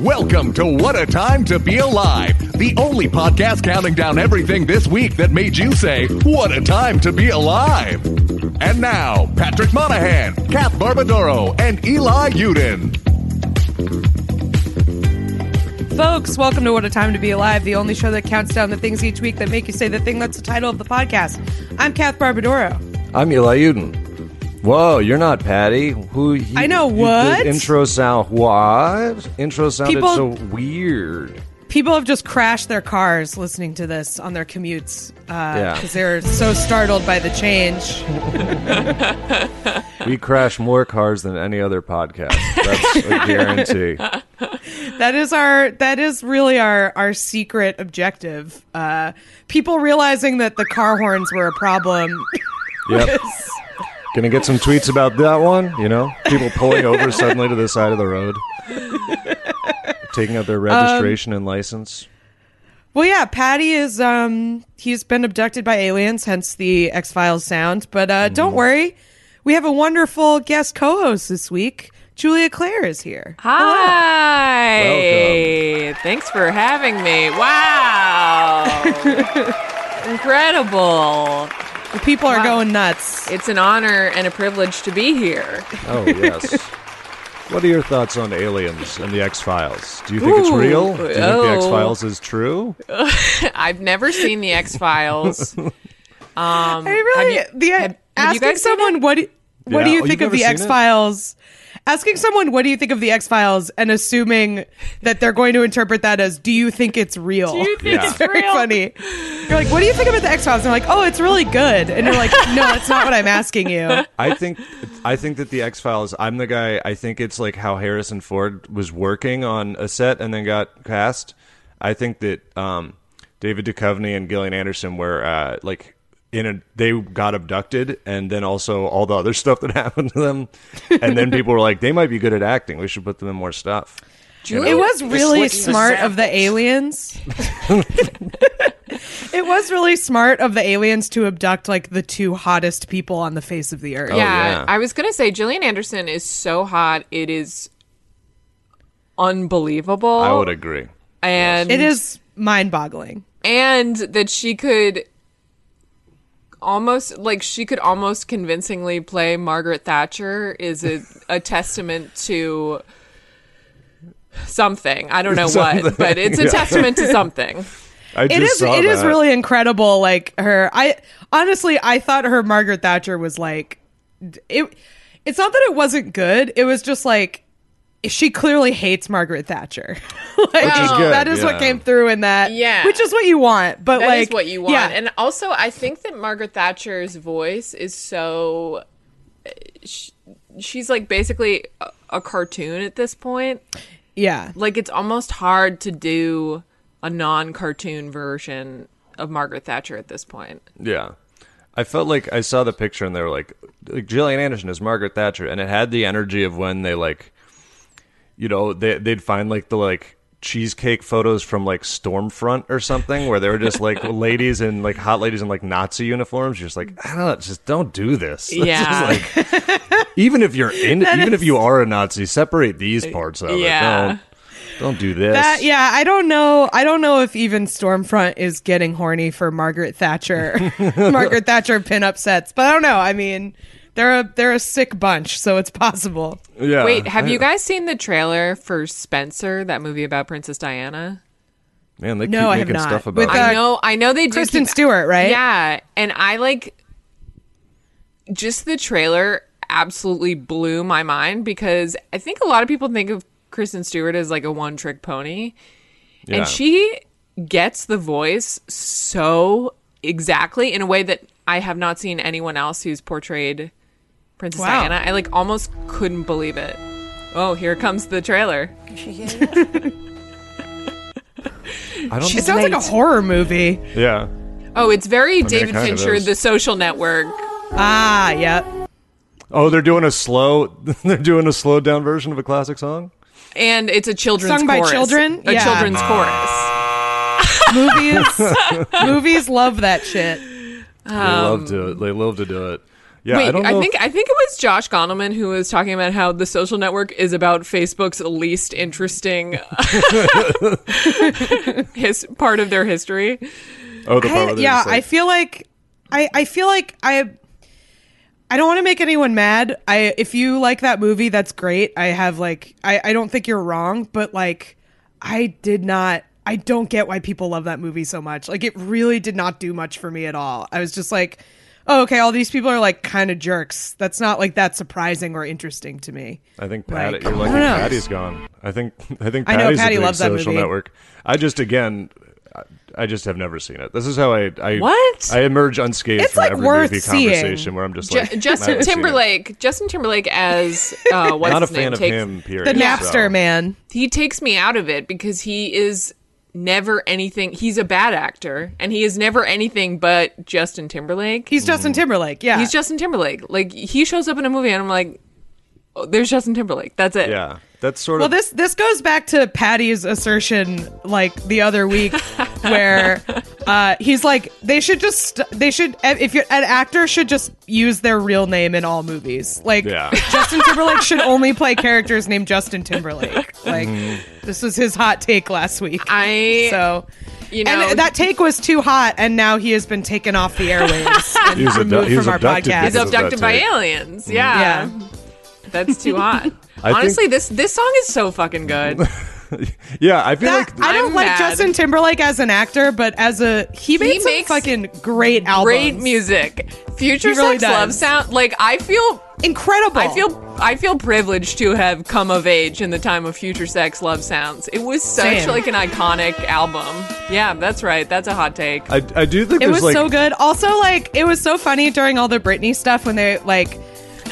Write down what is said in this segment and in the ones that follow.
Welcome to What a Time to Be Alive, the only podcast counting down everything this week that made you say, What a Time to Be Alive. And now, Patrick Monahan, Kath Barbadoro, and Eli Yudin. Folks, welcome to What a Time to Be Alive, the only show that counts down the things each week that make you say the thing that's the title of the podcast. I'm Kath Barbadoro. I'm Eli Yudin. Whoa, you're not Patty. Who? You, I know, what? Intro sound what? Intro sounded People- so weird. People have just crashed their cars listening to this on their commutes Yeah. because they're so startled by the change. We crash more cars than any other podcast. That's a guarantee. That is our that is really our our secret objective. Uh, people realizing that the car horns were a problem. Yep. Gonna get some tweets about that one. You know, people pulling over suddenly to the side of the road, taking out their registration and license. Well, yeah, Patty is um he's been abducted by aliens, hence the X Files sound. But uh, don't worry, we have a wonderful guest co-host this week. Julia Claire is here. Hi. Welcome. Thanks for having me. Wow. Incredible. The people are going nuts. It's an honor and a privilege to be here. Oh yes. What are your thoughts on aliens and the X Files? Do you think it's real? Do you think the oh. X Files is true? I've never seen the X Files. Um, I really have you- the have- have you asking guys someone it? what do, what do you Oh, think of the X Files? Asking someone what do you think of the X Files and assuming that they're going to interpret that as do you think it's real? Do you think Yeah. it's very real? funny. You're like, what do you think about the X Files? And they're like, oh, it's really good. And you're like, no, that's not what I'm asking you. I think I think that the X Files. I'm the guy. I think it's like how Harrison Ford was working on a set and then got cast. I think that um, David Duchovny and Gillian Anderson were uh, like in a. They got abducted, and then also all the other stuff that happened to them. And then people were like, they might be good at acting. We should put them in more stuff. It was really smart of the aliens. it was really smart of the aliens to abduct like the two hottest people on the face of the earth. Oh, yeah, yeah. I was gonna say Gillian Anderson is so hot. It is unbelievable. I would agree. and It is mind-boggling. and that she could almost like she could almost convincingly play Margaret Thatcher is a, a testament to something. I don't know what, but it's a Yeah. testament to something. I just It is saw it is that. really incredible like her I honestly I thought her Margaret Thatcher was like it it's not that it wasn't good. It was just like she clearly hates Margaret Thatcher. like Which is good, that is what came through in that. Yeah. Which is what you want. But That is like what you want. Yeah. And also, I think that Margaret Thatcher's voice is so. sh- She's like basically a, a cartoon at this point. yeah. Like it's almost hard to do a non-cartoon version of Margaret Thatcher at this point. Yeah. I felt like I saw the picture and they were like, like Gillian Anderson is Margaret Thatcher, and it had the energy of when they like, you know, they they'd find like the like cheesecake photos from like Stormfront or something, where they were just like ladies in like hot ladies in like Nazi uniforms. You're just like, I don't know, just don't do this. Yeah. just like, even if you're in, even if you are a Nazi, separate these parts of Yeah. it. Don't don't do this. That yeah, I don't know. I don't know if even Stormfront is getting horny for Margaret Thatcher, Margaret Thatcher pinup sets. But I don't know. I mean, they're a they're a sick bunch, so it's possible. Yeah. Wait, have you guys seen the trailer for Spencer, that movie about Princess Diana? Man, they No, keep I have making not. stuff With, about. uh, it. I know, I know they do. Kristen keep- Stewart, right? Yeah, and I like just the trailer absolutely blew my mind because I think a lot of people think of Kristen Stewart as like a one-trick pony, Yeah. and she gets the voice so exactly in a way that I have not seen anyone else who's portrayed Princess Wow. Diana. I like almost couldn't believe it. Oh, here comes the trailer. I don't. It sounds like a horror movie. yeah. Oh, it's very it David kind of Fincher, is. The Social Network. Ah, yep. Oh, they're doing a slow. They're doing a slowed down version of a classic song. And it's a children's Sung by chorus. children? A Yeah. children's chorus. Movies, movies love that shit. They love to. They love to do it. Yeah, Wait, I don't I, think if- I think it was Josh Gondelman who was talking about how the social network is about Facebook's least interesting his part of their history. oh, the part I- where yeah, like- I feel like I I feel like I I don't want to make anyone mad. I if you like that movie, that's great. I have like I I don't think you're wrong, but like I did not I don't get why people love that movie so much. Like it really did not do much for me at all. I was just like, "Oh, okay, all these people are like kind of jerks." That's not like that surprising or interesting to me. I think like, you're lucky Patty's gone. I think I think I know Patty's Patty a loves that social movie. network. I just again, I- I just have never seen it. This is how I I What? I emerge unscathed It's, from like, every worth movie seeing. conversation where I'm just like I Justin haven't seen it. Timberlake, Justin Timberlake as uh, what's Not a his name? fan of takes, him. Period. The so- Napster man. He takes me out of it because he is never anything. He's a bad actor, and he is never anything but Justin Timberlake. He's Justin Timberlake. Yeah. He's Justin Timberlake. Like he shows up in a movie, and I'm like, oh, "There's Justin Timberlake. That's it." Yeah, that's sort Well, of. Well this this goes back to Patty's assertion like the other week, where uh, he's like they should just they should if you're an actor should just use their real name in all movies. Like Yeah. Justin Timberlake should only play characters named Justin Timberlake. Like Mm-hmm. this was his hot take last week. I so. you know and that take was too hot, and now he has been taken off the airwaves and He was abdu- removed from our abducted podcast. He's because of that abducted by aliens. Yeah. Yeah. That's too hot. I Honestly, think- this this song is so fucking good. yeah, I feel That- like I don't I'm like mad. Justin Timberlake as an actor, but as a he made some makes fucking great albums. Great music. Future He really Sex Love. Sound. Like I feel incredible. I feel I feel privileged to have come of age in the time of Future Sex Love Sounds. It was such Same. like an iconic album. Yeah, that's right. That's a hot take. I, I do think it was like so good. Also, like it was so funny during all the Britney stuff when they like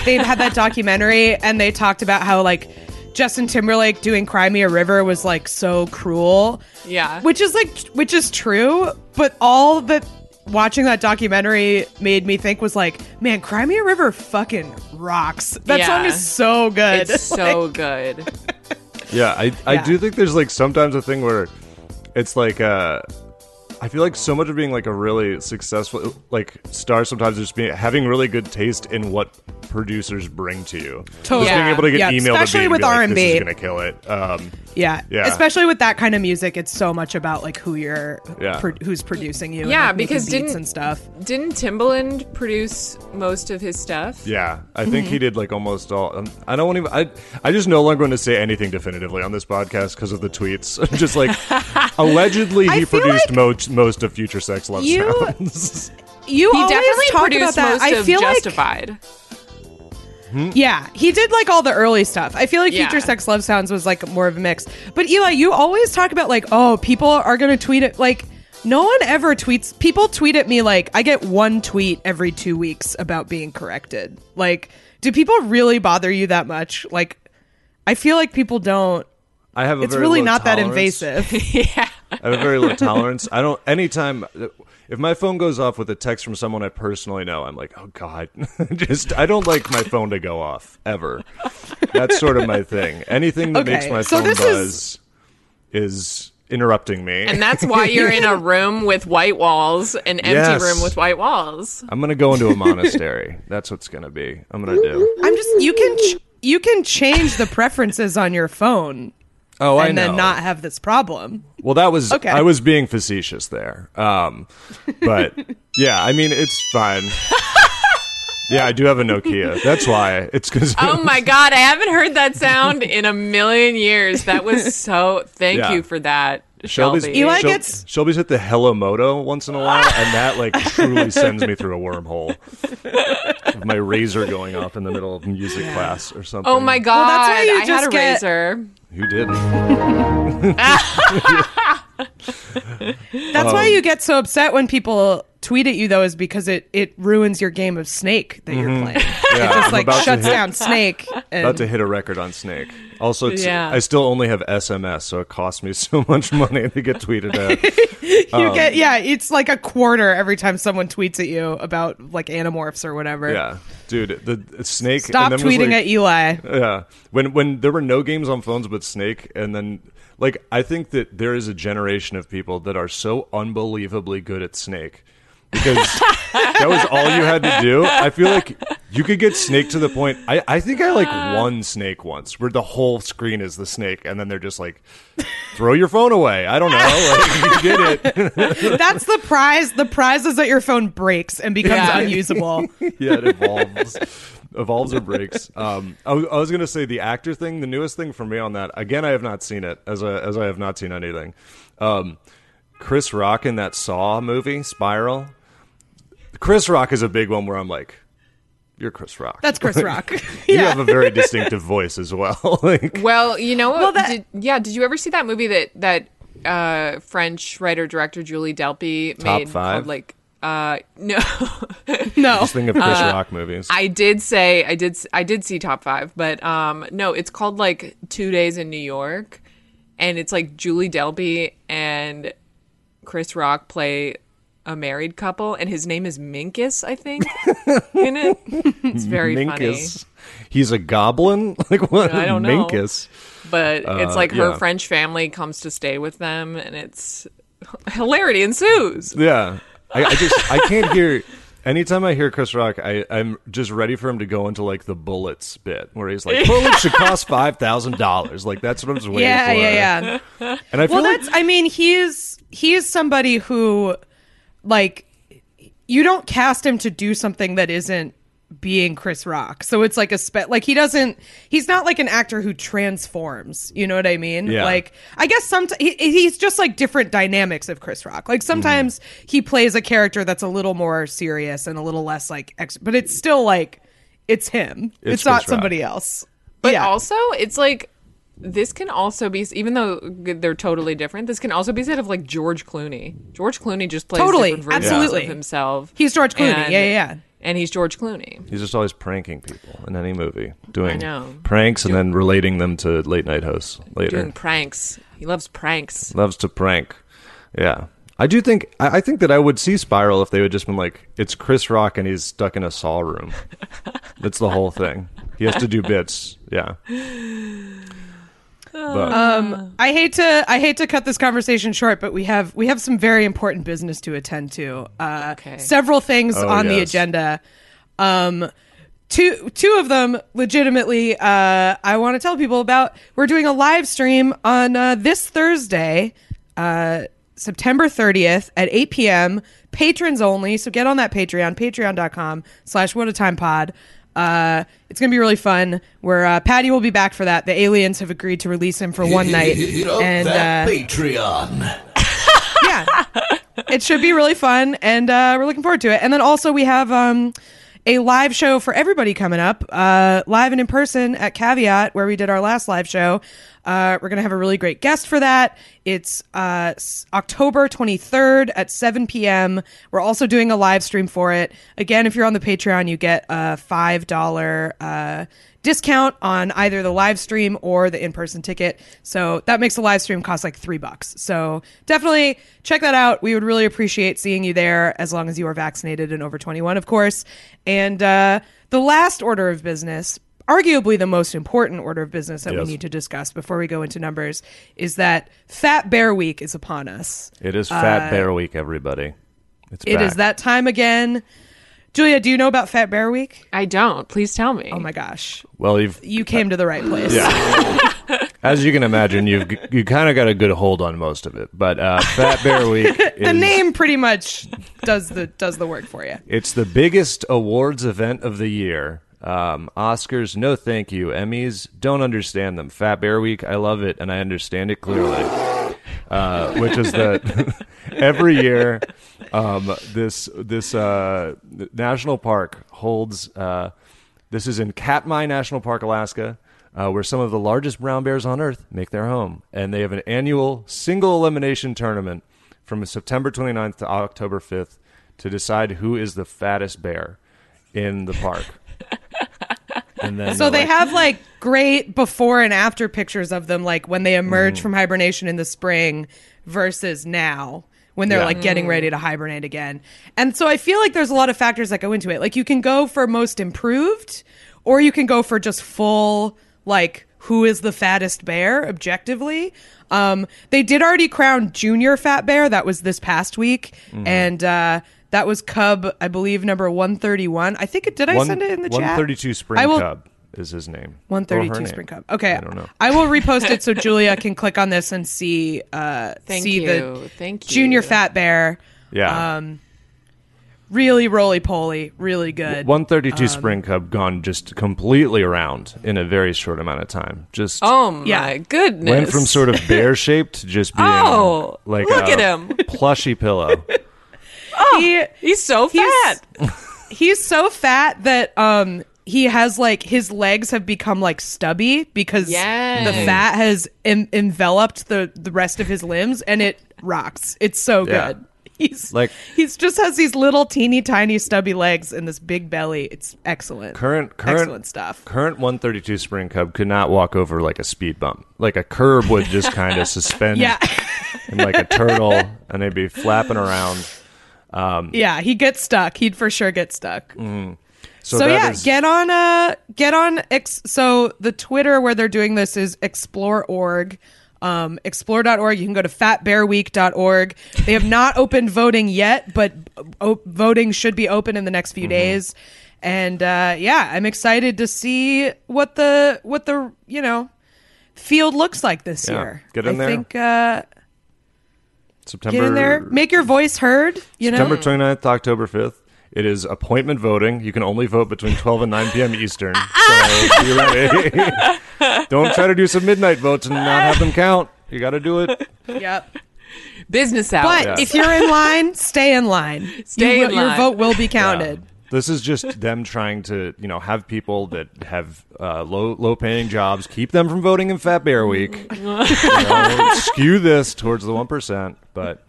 they had that documentary and they talked about how like Justin Timberlake doing "Cry Me a River" was like so cruel. Yeah. which is like which is true, but all that watching that documentary made me think was like, man, "Cry Me a River" fucking rocks. That Yeah. song is so good. It's so good. Yeah, I, I Yeah. do think there's like sometimes a thing where it's like uh I feel like so much of being like a really successful like star sometimes is just being having really good taste in what producers bring to you. Totally. Just being able to get Yeah, emailed especially to with R&B. This is gonna kill it. Um, Yeah. Yeah. Especially with that kind of music, it's so much about like who you're, Yeah. pro- who's producing you. and, Yeah, like, because beats didn't- and stuff. Didn't Timbaland produce most of his stuff? yeah, I think Mm-hmm. he did like almost all. Um, I don't want to. I I just no longer want to say anything definitively on this podcast because of the tweets. just like allegedly he produced like most most of Future Sex Love you- Sounds. You He always definitely talk produced about that. most I of feel like Justified. Hmm? yeah, he did like all the early stuff. I feel like Yeah. Future Sex Love Sounds was like more of a mix. But Eli, you always talk about like, oh, people are gonna tweet it. Like, no one ever tweets. People tweet at me like I get one tweet every two weeks about being corrected. Like, do people really bother you that much? Like, I feel like people don't. I have. A It's very really low not that invasive. yeah. I have a very low tolerance. I don't anytime if my phone goes off with a text from someone I personally know, I'm like, oh god, just I don't like my phone to go off ever. That's sort of my thing. Anything that Okay, makes my so phone buzz is- is... interrupting me. And that's why you're in a room with white walls, an empty Yes. room with white walls. I'm gonna go into a monastery. That's what's gonna be. I'm gonna do. I'm just you can ch- you can change the preferences on your phone Oh, I and know. then not have this problem. Well, that was Okay. I was being facetious there. Um, but yeah, I mean it's fine. Yeah, I do have a Nokia. That's why. It's because Oh my god, I haven't heard that sound in a million years. That was so. Thank Yeah. you for that, Shelby's, Shelby. Eli Shel- gets- Shelby's hit the Hello Moto once in a while, and that like truly sends me through a wormhole. With my Razr going off in the middle of music class or oh something. Oh my god, that's why you I had a get- Razr. Who didn't? That's why um, you get so upset when people tweet at you though is because it it ruins your game of Snake that you're playing. Mm-hmm. Yeah, it just I'm like about to shuts hit- down Snake. And About to hit a record on Snake. Also, it's, Yeah. I still only have SMS, so it costs me so much money to get tweeted at. you get yeah, it's like a quarter every time someone tweets at you about like Animorphs or whatever. yeah, dude, the, the Snake. Stop and then was, tweeting like- at Eli. Yeah, when when there were no games on phones but Snake, and then like I think that there is a generation of people that are so unbelievably good at Snake because that was all you had to do. I feel like you could get snake to the point. I, I think I like one snake once where the whole screen is the snake, and then they're just like, throw your phone away. I don't know. Like, you did it. That's the prize. The prize is that your phone breaks and becomes Yeah. unusable. yeah, it evolves. Evolves or breaks. Um, I, was- I was gonna say the actor thing. The newest thing for me on that. Again, I have not seen it as a, as I have not seen anything. Um, Chris Rock in that Saw movie, Spiral. Chris Rock is a big one where I'm like, you're Chris Rock. That's Chris Rock. you yeah. have a very distinctive voice as well. like, Well, you know? Well, that- did, yeah, did you ever see that movie that that uh, French writer director Julie Delpy Top made five? called like uh no no. just think of Chris Rock movies. I did say I did I did see top 5 but um no it's called like 2 days in New York and it's like Julie Delpy and Chris Rock play a married couple and his name is Minkus I think in it it's very funny Minkus. He's a goblin. Like what? I don't know. Minkus. but it's uh, like her yeah. French family comes to stay with them, and it's hilarity ensues. Yeah, I, I just I can't hear. Anytime I hear Chris Rock, I, I'm just ready for him to go into like the bullets bit, where he's like, "Bullets should cost five thousand dollars." Like that's what I'm just waiting Yeah, for. yeah, yeah. And I feel Well, like that's. I mean, he's he's somebody who, like, you don't cast him to do something that isn't being Chris Rock. So it's like a spe- like he doesn't. He's not like an actor who transforms. You know what I mean? Yeah. Like I guess sometimes he, he's just like different dynamics of Chris Rock. Like sometimes mm-hmm. he plays a character that's a little more serious and a little less like, ex- but it's still like it's him. It's It's, not Chris Rock. somebody else. But yeah. also, it's like this can also be, even though they're totally different. This can also be said of like George Clooney. George Clooney just plays Totally, different versions absolutely. of himself. He's George Clooney. And- yeah, yeah, yeah. And he's George Clooney. he's just always pranking people in any movie, doing know. pranks and then relating them to late night hosts later. Doing pranks. He loves pranks. Loves to prank. Yeah. I do think I, I think that I would see Spiral if they would just been like, it's Chris Rock and he's stuck in a saw room. That's the whole thing. He has to do bits. Yeah. But Um, I hate to I hate to cut this conversation short, but we have we have some very important business to attend to. Uh, Okay. Several things Oh, on the agenda. Um, two two of them legitimately. Uh, I want to tell people about. We're doing a live stream on uh, this Thursday, uh, September 30th at 8 p.m. Patrons only. So get on that Patreon, patreon.com slash what a time pod. Uh, it's gonna be really fun. Where uh, Patty will be back for that. The aliens have agreed to release him for one night, Hit up and that uh, Patreon. yeah, it should be really fun, and uh, we're looking forward to it. And then also we have um, a live show for everybody coming up, uh, live and in person at Caveat, where we did our last live show. Uh, we're gonna have a really great guest for that. It's uh, October 23rd at 7 p.m. We're also doing a live stream for it. Again, if you're on the Patreon, you get a five dollar. Uh, discount on either the live stream or the in-person ticket. So that makes the live stream cost like three bucks. So definitely check that out. We would really appreciate seeing you there as long as you are vaccinated and over 21, of course. And uh, the last order of business, arguably the most important order of business that Yes. we need to discuss before we go into numbers, is that Fat Bear Week is upon us. it is Fat Bear Week, everybody. It's It is that time again. Julia, do you know about Fat Bear Week? I don't. Please tell me. Oh my gosh. Well, you've You came to the right place. as you can imagine, you've you kind of got a good hold on most of it. But uh, Fat Bear Week is the name pretty much does the does the work for you. It's the biggest awards event of the year. Um, Oscars, no thank you. Emmys, don't understand them. Fat Bear Week, I love it, and I understand it clearly. Uh, which is that every year, um, this this uh, national park holds. Uh, this is in Katmai National Park, Alaska, uh, where some of the largest brown bears on Earth make their home, and they have an annual single elimination tournament from September 29th to October 5th to decide who is the fattest bear in the park. And then So they like- have like great before and after pictures of them, like when they Mm. emerge from hibernation in the spring versus now when they're Yeah. like getting ready to hibernate again. And so I feel like there's a lot of factors that go into it. Like you can go for most improved, or you can go for just full like who is the fattest bear objectively. Um, they did already crown junior fat bear. That was this past week, Mm-hmm. and uh, That was Cub, I believe, number one thirty one. I think it did. I One- send it in the chat. 132 Spring I will, Cub is his name. One Or thirty her two name. Spring Cub. Okay, I don't know. I will repost it so Julia can click on this and see. Uh, Thank see you. the Thank you. Junior Fat Bear. Yeah. Um, really roly poly, really good. 132 Um, Spring Cub gone just completely around in a very short amount of time. Just Oh my Yeah. goodness. went from sort of bear shaped to just being Oh, like look a at him. plushy pillow. He, He's so He's- fat. he's so fat that um he has like his legs have become like stubby because Yes. the fat has en- enveloped the the rest of his limbs and it rocks. It's so Yeah. good. He's Like- he's just has these little teeny tiny stubby legs and this big belly. It's excellent. Current current excellent stuff. Current 132 Spring Cub could not walk over like a speed bump. Like a curb would just kind of suspend Yeah. and like a turtle and they'd be flapping around. Yeah, he gets stuck. He'd for sure get stuck. Mm-hmm. So, So, yeah, is- get on uh get on ex- so the Twitter where they're doing this is explore.org. Um, explore.org. You can go to fatbearweek.org. They have not opened voting yet, but o- voting should be open in the next Mm-hmm. few days. And uh, yeah, I'm excited to see what the what the you know field looks like this Yeah, year. get in I there. think uh, September get in there, make your voice heard. You know, September 29th October 5th. It is appointment voting. You can only vote between 12 and 9 p.m. Eastern. So be ready. Don't try to do some midnight votes and not have them count. You got to do it. yep. Business out. But Yeah. if you're in line, stay in line. Stay You in will- Your line. vote will be counted. This is just them trying to, you know, have people that have uh, low low paying jobs keep them from voting in Fat Bear Week. You know, skew this towards the one percent, but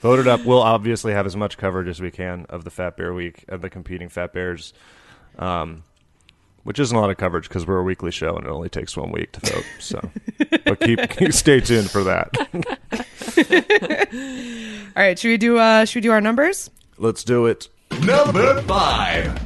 vote it up. We'll obviously have as much coverage as we can of the Fat Bear Week and the competing Fat Bears, um, which isn't a lot of coverage because we're a weekly show and it only takes one week to vote. So, but keep, keep stay tuned for that. All right, should we do uh should we do our numbers? Let's do it. Number five.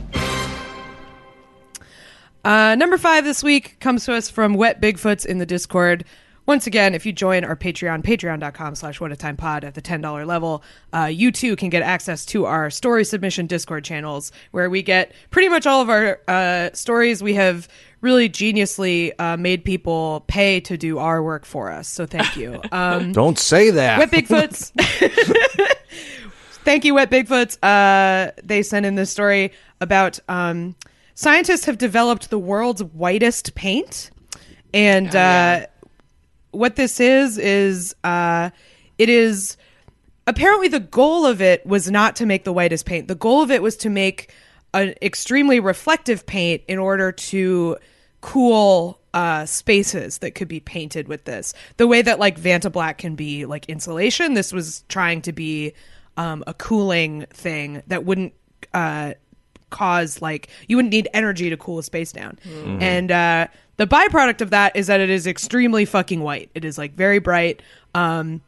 Uh number 5 this week comes to us from Wet Bigfoots in the Discord. Once again, if you join our Patreon, patreon.com slash what a time pod at the $10 level, uh, you too can get access to our story submission Discord channels where we get pretty much all of our uh, stories. We have really geniusly uh, made people pay to do our work for us. So thank you. Um, Don't say that. Wet Bigfoots. Thank you, Wet Bigfoots. Uh, they sent in this story about um, scientists have developed the world's whitest paint, and uh, what this is is uh, it is apparently the goal of it was not to make the whitest paint. The goal of it was to make an extremely reflective paint in order to cool uh, spaces that could be painted with this. The way that like Vanta Black can be like insulation, this was trying to be um, a cooling thing that wouldn't uh, cause like you wouldn't need energy to cool a space down. And uh, the byproduct of that is that it is extremely fucking white. It is like very bright. Um,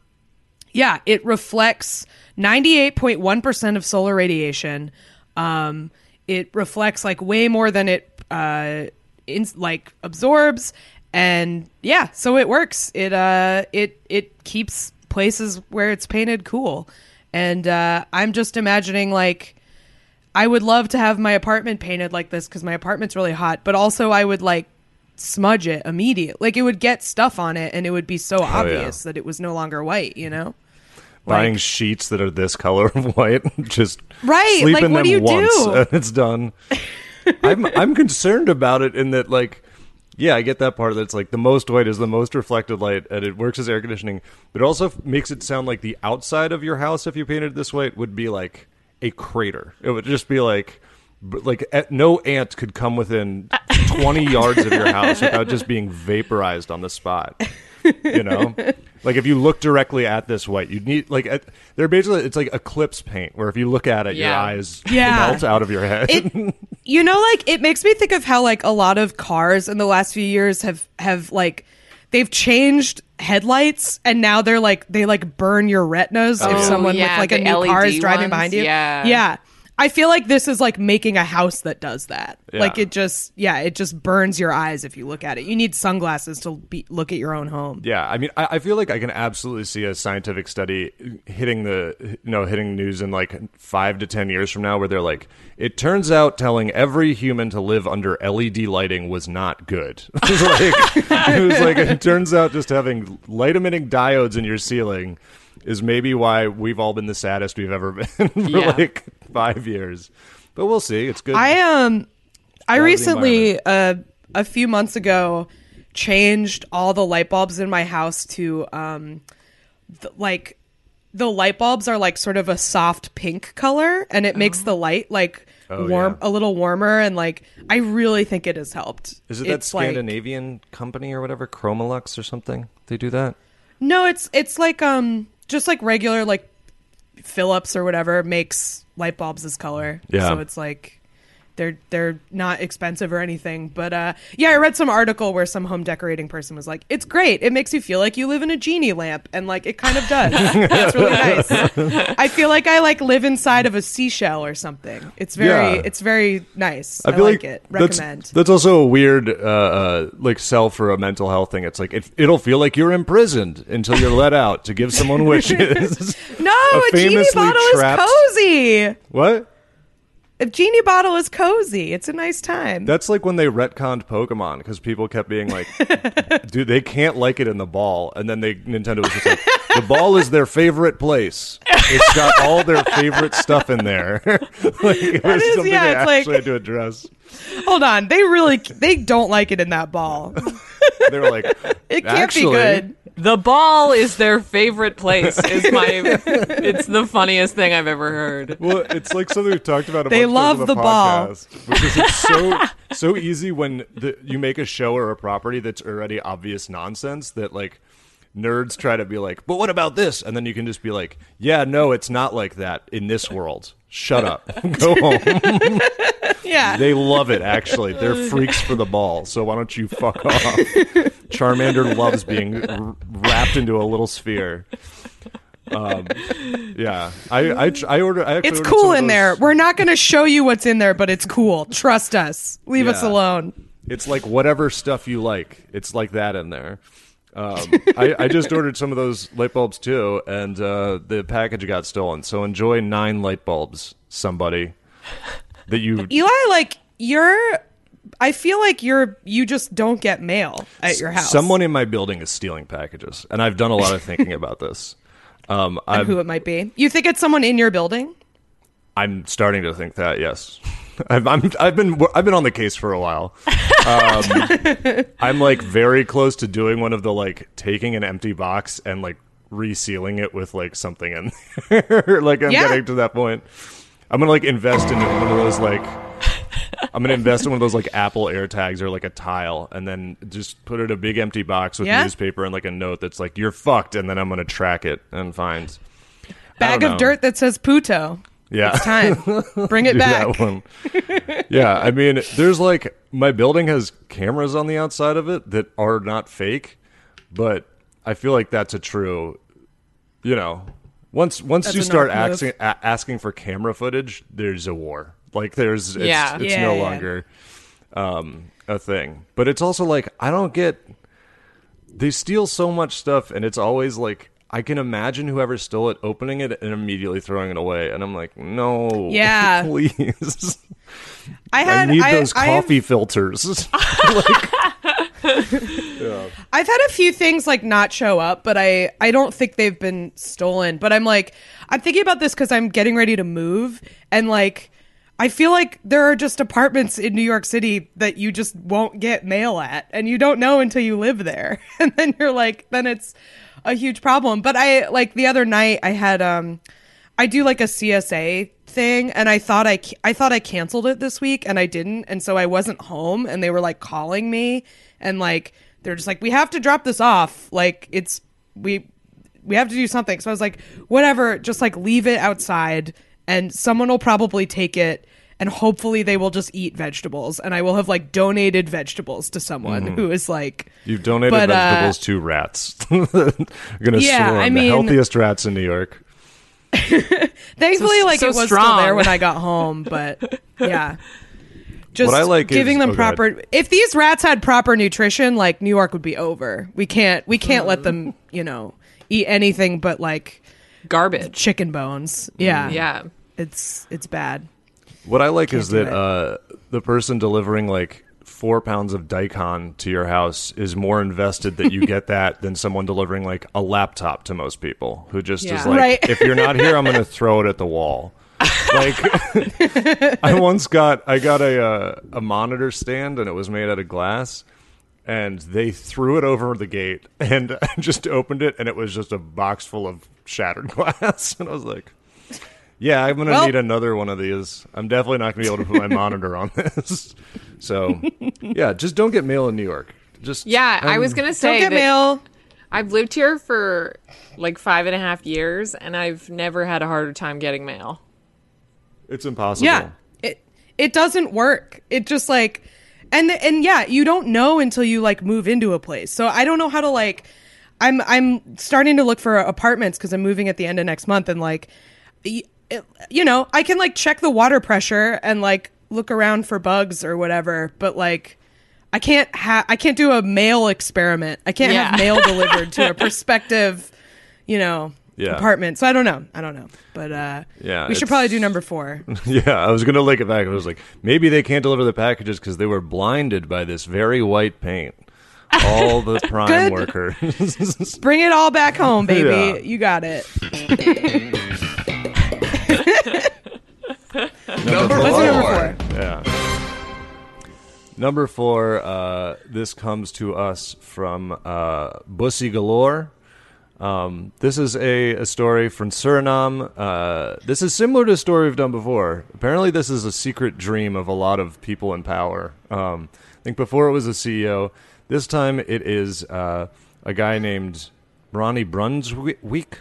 yeah, it reflects 98.1% of solar radiation. Um, it reflects like way more than it uh, in, like absorbs and yeah, so it works. It uh it it keeps places where it's painted cool. And uh I'm just imagining like I would love to have my apartment painted like this cuz my apartment's really hot, but also I would like smudge it immediately. Like it would get stuff on it and it would be so yeah. obvious that it was no longer white, you know? buying Like- sheets that are this color of white, just Right, sleep like, in what them do you once do? it's done. I'm I'm concerned about it in that like yeah, I get that part that it's like the most white is the most reflected light and it works as air conditioning, but it also makes it sound like the outside of your house if you painted it this white would be like a crater. It would just be like b- like eh, no ant could come within 20 yards of your house without just being vaporized on the spot you know? Like if you look directly at this white you need like at, they're basically it's like eclipse paint where if you look at it your eyes Yeah. melt out of your head. It you know like it makes me think of how like a lot of cars in the last few years have have like they've changed headlights and now they're like they like burn your retinas if Oh, someone yeah, with like a the new car is driving ones, behind you. Yeah. yeah I feel like this is like making a house that does that. Yeah. Like it just, yeah, it just burns your eyes if you look at it. You need sunglasses to be, look at your own home. Yeah, I mean, I, I feel like I can absolutely see a scientific study hitting the, you know, hitting news in like five to ten years from now, where they're like, it turns out telling every human to live under LED lighting was not good. it was like, it was like, it turns out just having light emitting diodes in your ceiling is maybe why we've all been the saddest we've ever been for Yeah. like five years. But we'll see. It's good. I um I recently uh a few months ago changed all the light bulbs in my house to um th- like the light bulbs are like sort of a soft pink color and it makes the light like Oh, warm yeah. a little warmer and like I really think it has helped. is it that It's like- Scandinavian company or whatever, Chromalux or something? They do that. No, it's it's like um just like regular like Philips or whatever makes light bulbs this color. Yeah. So it's like they're they're not expensive or anything. But uh yeah, I read some article where some home decorating person was like, It's great. It makes you feel like you live in a genie lamp and like it kind of does. it's really nice. I feel like I like live inside of a seashell or something. It's very Yeah. it's very nice. I, feel like, it. that's- Recommend. That's, also a weird, uh, uh, like, sell for a mental health thing. It's like it, it'll feel like you're imprisoned until you're let out to give someone wishes. no, a a, genie bottle trapped- is cozy. what? A genie bottle is cozy. It's a nice time. That's like when they retconned Pokemon because people kept being like, "Dude, they can't like it in the ball," and then they Nintendo was just like, "The ball is their favorite place. It's got all their favorite stuff in there." like, it was is- something yeah, they it's like- actually had to address. Hold on, they really they don't like it in that ball. They were like, It can't Actually- be good. The ball is their favorite place. Is my. it's the funniest thing I've ever heard. Well, it's like something we've talked about. A They bunch love times on the ball. because it's so so easy when the, you make a show or a property that's already obvious nonsense that like nerds try to be like, but what about this? And then you can just be like, yeah, no, it's not like that in this world. Shut up, go home. Yeah. they love it. Actually, they're freaks for the ball. So why don't you fuck off? Charmander loves being r- wrapped into a little sphere. Um, yeah, I I, I order. I it's ordered cool in there. We're not going to show you what's in there, but it's cool. Trust us. Leave us alone. It's like whatever stuff you like. It's like that in there. Um, I, I just ordered some of those light bulbs too, and uh, the package got stolen. So enjoy nine light bulbs, somebody that you. Eli, like you're I feel like you're you just don't get mail at your house. Someone in my building is stealing packages, and I've done a lot of thinking about this. Um, who it might be. You think it's someone in your building? I'm starting to think that yes, I've, I'm, I've been I've been on the case for a while. Um, I'm like very close to doing one of the like taking an empty box and like resealing it with like something in there. like I'm Yeah. getting to that point. I'm gonna like invest in one of those like. I'm gonna invest in one of those like Apple AirTags or like a tile, and then just put it in a big empty box with Yeah. newspaper and like a note that's like "You're fucked," and then I'm gonna track it and find. Bag of know. dirt that says Puto. Yeah, It's time. Bring it back. yeah, I mean, there's like my building has cameras on the outside of it that are not fake, but I feel like that's a true. You know, once once That's you start asking a- asking for camera footage, there's a war. Like there's it's, Yeah. it's Yeah, no yeah. longer um, a thing. But it's also like I don't get. They steal so much stuff, and it's always like. I can imagine whoever stole it opening it and immediately throwing it away, and I'm like, no, Yeah. please. I I need I- those I've- coffee filters. I've had a few things like not show up, but I I don't think they've been stolen. But I'm like I'm thinking about this because I'm getting ready to move, and like I feel like there are just apartments in New York City that you just won't get mail at, and you don't know until you live there, and then you're like, then it's a huge problem. But I like the other night I had um I do like a CSA thing and I thought I I thought I canceled it this week and I didn't and so I wasn't home and they were like calling me and like they're just like we have to drop this off like it's we we have to do something so I was like whatever just like leave it outside and someone will probably take it and hopefully they will just eat vegetables and I will have like donated vegetables to someone who is like You've donated But, uh, vegetables to rats. You're gonna Yeah, swarm I the mean- healthiest rats in New York. Thankfully, So- like so it was still strong. there when I got home, but yeah. Just What I like is- giving them oh, go ahead. proper. If these rats had proper nutrition, like New York would be over. We can't. We can't let them. You know, eat anything but like Garbage. chicken bones. Yeah. Yeah. It's it's bad. What I like is that uh, the person delivering like four pounds of daikon to your house is more invested that you get that than someone delivering like a laptop to most people who just is like, Right. if you're not here, I'm going to throw it at the wall. Like I once got I got a uh, a monitor stand and it was made out of glass and they threw it over the gate and I just opened it and it was just a box full of shattered glass and I was like yeah, I'm gonna Well- need another one of these. I'm definitely not gonna be able to put my monitor on this. So, yeah, just don't get mail in New York. Just Yeah, I um, was gonna say Don't get that mail. I've lived here for like five and a half years, and I've never had a harder time getting mail. It's impossible. Yeah. It it doesn't work. It just like and and yeah, you don't know until you like move into a place. So I don't know how to like I'm I'm starting to look for apartments cuz I'm moving at the end of next month and like it, you know, I can like check the water pressure and like look around for bugs or whatever, but like I can't ha- I can't do a mail experiment. I can't have mail delivered to a prospective, you know, Yeah. apartment. So I don't know. I don't know. But uh Yeah, we should probably do number 4. Yeah, I was gonna link it back. I was like, maybe they can't deliver the packages because they were blinded by this very white paint. All the prime workers. Bring it all back home, baby. Yeah. You got it. Number four. number four? Yeah. Number four, uh, this comes to us from uh, Bussy Galore. Um, this is a, a story from Suriname. Uh, this is similar to a story we've done before. Apparently, this is a secret dream of a lot of people in power. Um, I think before it was a CEO. This time it is uh, a guy named Ronnie Brunswijk.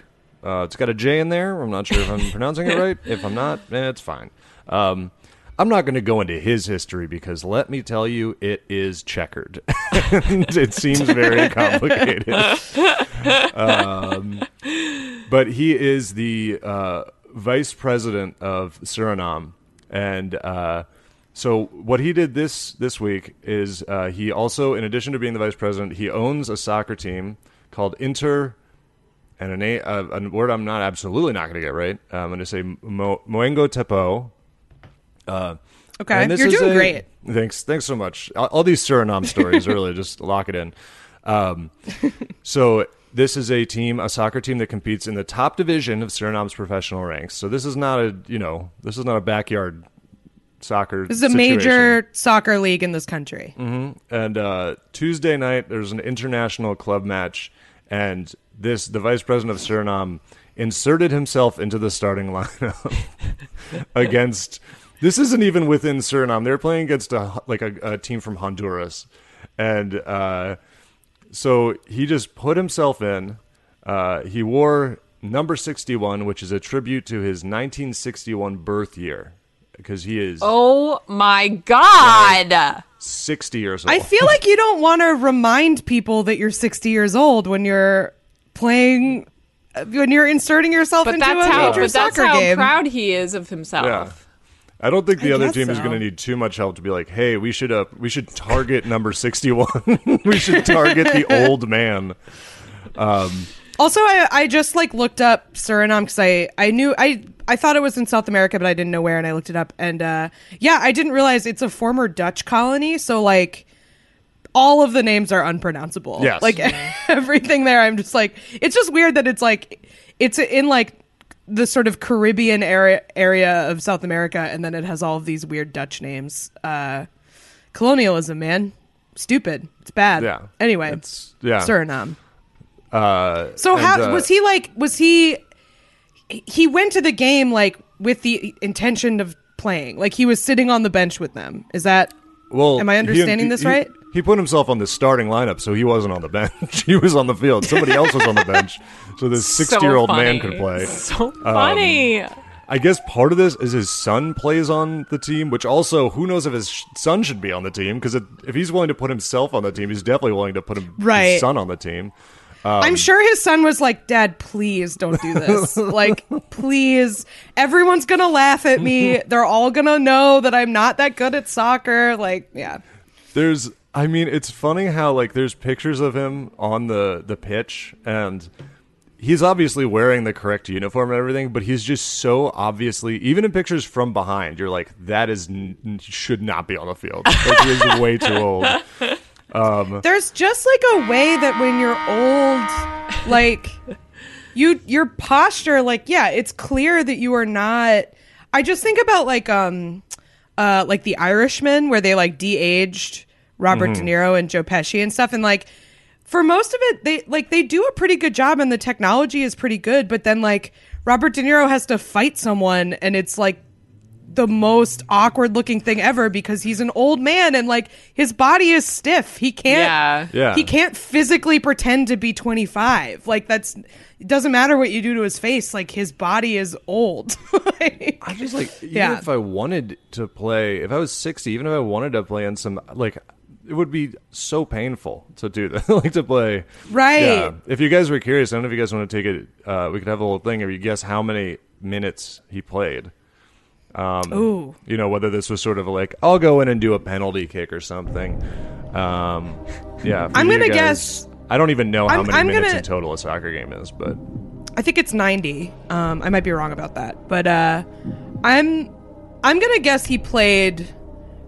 Uh, it's got a J in there. I'm not sure if I'm pronouncing it right. If I'm not, eh, it's fine. Um, I'm not going to go into his history because let me tell you, it is checkered. it seems very complicated. Um, but he is the uh, vice president of Suriname, and uh, so what he did this this week is uh, he also, in addition to being the vice president, he owns a soccer team called Inter and a, na- uh, a word I'm not absolutely not going to get right. Uh, I'm going to say Mo- Moengo Tepo. Okay. and this You're is doing a- great. Thanks, thanks so much. All, all these Suriname stories, really, just lock it in. Um, so this is a team, a soccer team that competes in the top division of Suriname's professional ranks. So this is not a, you know, this is not a backyard soccer. This is a situation. major soccer league in this country. And uh, Tuesday night, there's an international club match, and this the vice president of Suriname inserted himself into the starting lineup against. This isn't even within Suriname. They're playing against a like a, a team from Honduras, and uh, so he just put himself in. Uh, he wore number sixty-one, which is a tribute to his 1961 birth year, because he is Oh my god! 60 years old. I feel like you don't want to remind people that you're 60 years old when you're playing when you're inserting yourself But into that's a how. major But that's soccer how game. proud he is of himself. Yeah. I don't think the I other team is going to need too much help to be like, "Hey, we should uh, we should target number 61. we should target the old man." Also, I, I just like looked up Suriname because I, I knew I I thought it was in South America, but I didn't know where, and I looked it up, and uh, yeah, I didn't realize it's a former Dutch colony. So like, all of the names are unpronounceable. Yes. like everything there. I'm just like, it's just weird that it's like it's in like the sort of Caribbean area area of South America, and then it has all of these weird Dutch names. Uh, colonialism, man, stupid. It's bad. Yeah. Anyway, It's- yeah. Suriname. Uh, So and, how uh, was he like was he he went to the game like with the intention of playing. Like he was sitting on the bench with them. Is that Well, Am I he- understanding this he- right? He put himself on the starting lineup, so he wasn't on the bench. he was on the field. Somebody else was on the bench, so this sixty-year-old man could play. So um, funny. I guess part of this is his son plays on the team, which also who knows if his sh- son should be on the team because if he's willing to put himself on the team, he's definitely willing to put him, Right. his son on the team. I'm sure his son was like, "Dad, please don't do this. like, please. Everyone's gonna laugh at me. They're all gonna know that I'm not that good at soccer. Like, yeah, There's, I mean, it's funny how like there's pictures of him on the the pitch, and he's obviously wearing the correct uniform and everything, but he's just so obviously, even in pictures from behind, you're like, that is n- should not be on the field. Like, he is way too old. there's just like a way that when you're old, like you your posture, like yeah, it's clear that you are not. I just think about like um, uh, like the Irishman where they like de-aged Robert De Niro and Joe Pesci and stuff, and like for most of it, they like they do a pretty good job, and the technology is pretty good. But then like Robert De Niro has to fight someone, and it's like the most awkward looking thing ever because he's an old man and like his body is stiff. He can't Yeah. Yeah. he can't physically pretend to be 25. Like that's it doesn't matter what you do to his face, like his body is old. Like- I just like even Yeah. if I wanted to play, if I was sixty, even if I wanted to play in some like, it would be so painful to do that, like to play. Right. Yeah. If you guys were curious, I don't know if you guys want to take it. Uh, we could have a little thing. If you guess how many minutes he played. Um, Ooh. You know whether this was sort of like I'll go in and do a penalty kick or something. Um, yeah. I'm gonna guess- I don't even know how I'm- many I'm minutes gonna- in total a soccer game is, but I think it's 90. Um I might be wrong about that. But uh I'm I'm going to guess he played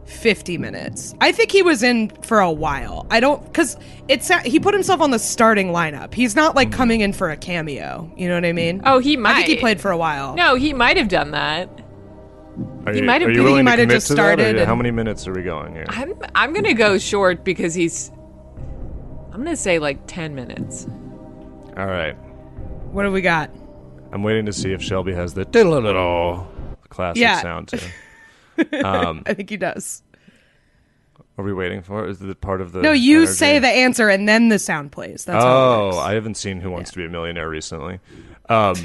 50 minutes. I think he was in for a while. I don't cuz it's he put himself on the starting lineup. He's not like coming in for a cameo, you know what I mean? Oh, he I think he played for a while. No, he might have done that. Are He you, might have- you he might have just to or started How many minutes are we going here? I'm I'm gonna go short because he's. I'm gonna say like ten minutes. All right. What do we got? I'm waiting to see if Shelby has the diddle classic Yeah. sound too. I think he does. Are we waiting for? it? Is it part of the? No, you energy? say the answer and then the sound plays. That's how it Oh, works. I haven't seen Who Wants to Be a Millionaire recently. Um,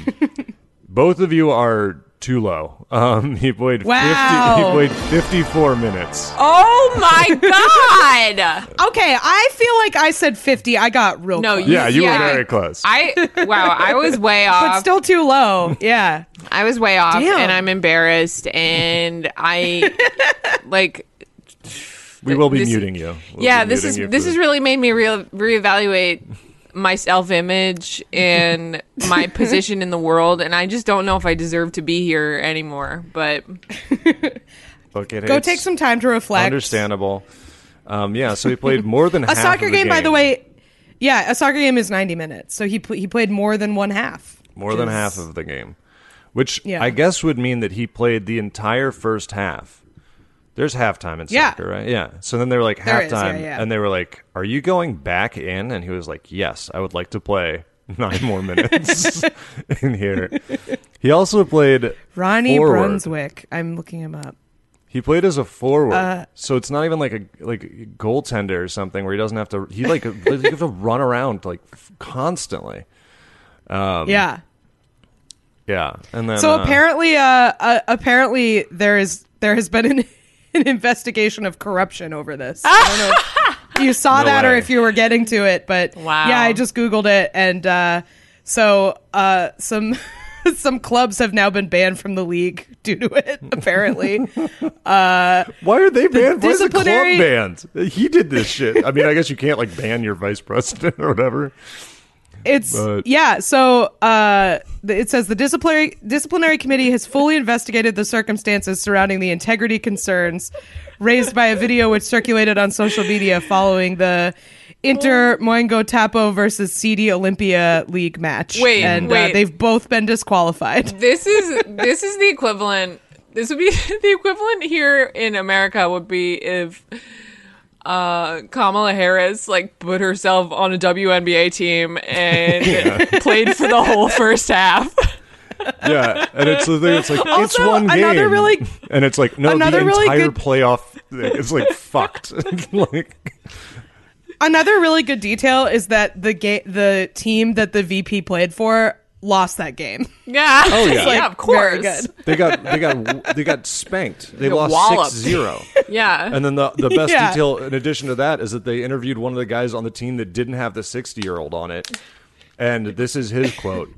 both of you are too low. Um, he played Wow. 50, he played 54 minutes. Oh my god! Okay, I feel like I said 50. I got real No, close. Yeah, you Yeah. were very close. I wow, I was way off. but still too low. Yeah. I was way off, Damn. and I'm embarrassed, and I like. we will be this- muting you. We'll yeah, be this is this for- has really made me re- reevaluate my self image and my position in the world, and I just don't know if I deserve to be here anymore. But Look, it- Go take some time to reflect. Understandable. Um, yeah, so he played more than A half soccer of the game, by the way, yeah, a soccer game is 90 minutes. So he pl- he played more than one half. more than is- half of the game, which Yeah. I guess would mean that he played the entire first half. There's halftime in Yeah. soccer, right? Yeah. So then they were like There is, halftime, yeah, yeah. and they were like, "Are you going back in?" And he was like, "Yes, I would like to play nine more minutes in here." He also played Ronnie forward. Brunswijk. I'm looking him up. He played as a forward, Uh, so it's not even like a like a goaltender or something where he doesn't have to. He like you have to run around like constantly. Um, yeah. Yeah, and then So uh, apparently, uh, uh, apparently there is there has been an, an investigation of corruption over this. I don't know if you saw No that or if you were getting to it, but Wow. yeah, I just googled it, and uh, so uh, some some clubs have now been banned from the league due to it. Apparently, Why are they banned? Why is the club banned? He did this shit. I mean, I guess you can't like ban your vice president or whatever. It's But- yeah. So uh, it says the disciplinary disciplinary committee has fully investigated the circumstances surrounding the integrity concerns raised by a video which circulated on social media following the Inter Moengotapoe versus CD Olimpia League match. Wait, and Uh, they've both been disqualified. this is this is the equivalent. This would be the equivalent here in America would be if uh, Kamala Harris like put herself on a WNBA team and played for the whole first half. Yeah, and it's the thing. It's like it's one game, another really- and it's like no, another the really entire good- playoff. Thing. It's like fucked. like Another really good detail is that the ga- the team that the VP played for lost that game. Yeah. Oh, yeah. yeah, of course. very good. they got they got they got spanked. They got lost walloped. six zero. Yeah. And then the the best Yeah. detail in addition to that is that they interviewed one of the guys on the team that didn't have the sixty year old on it. And this is his quote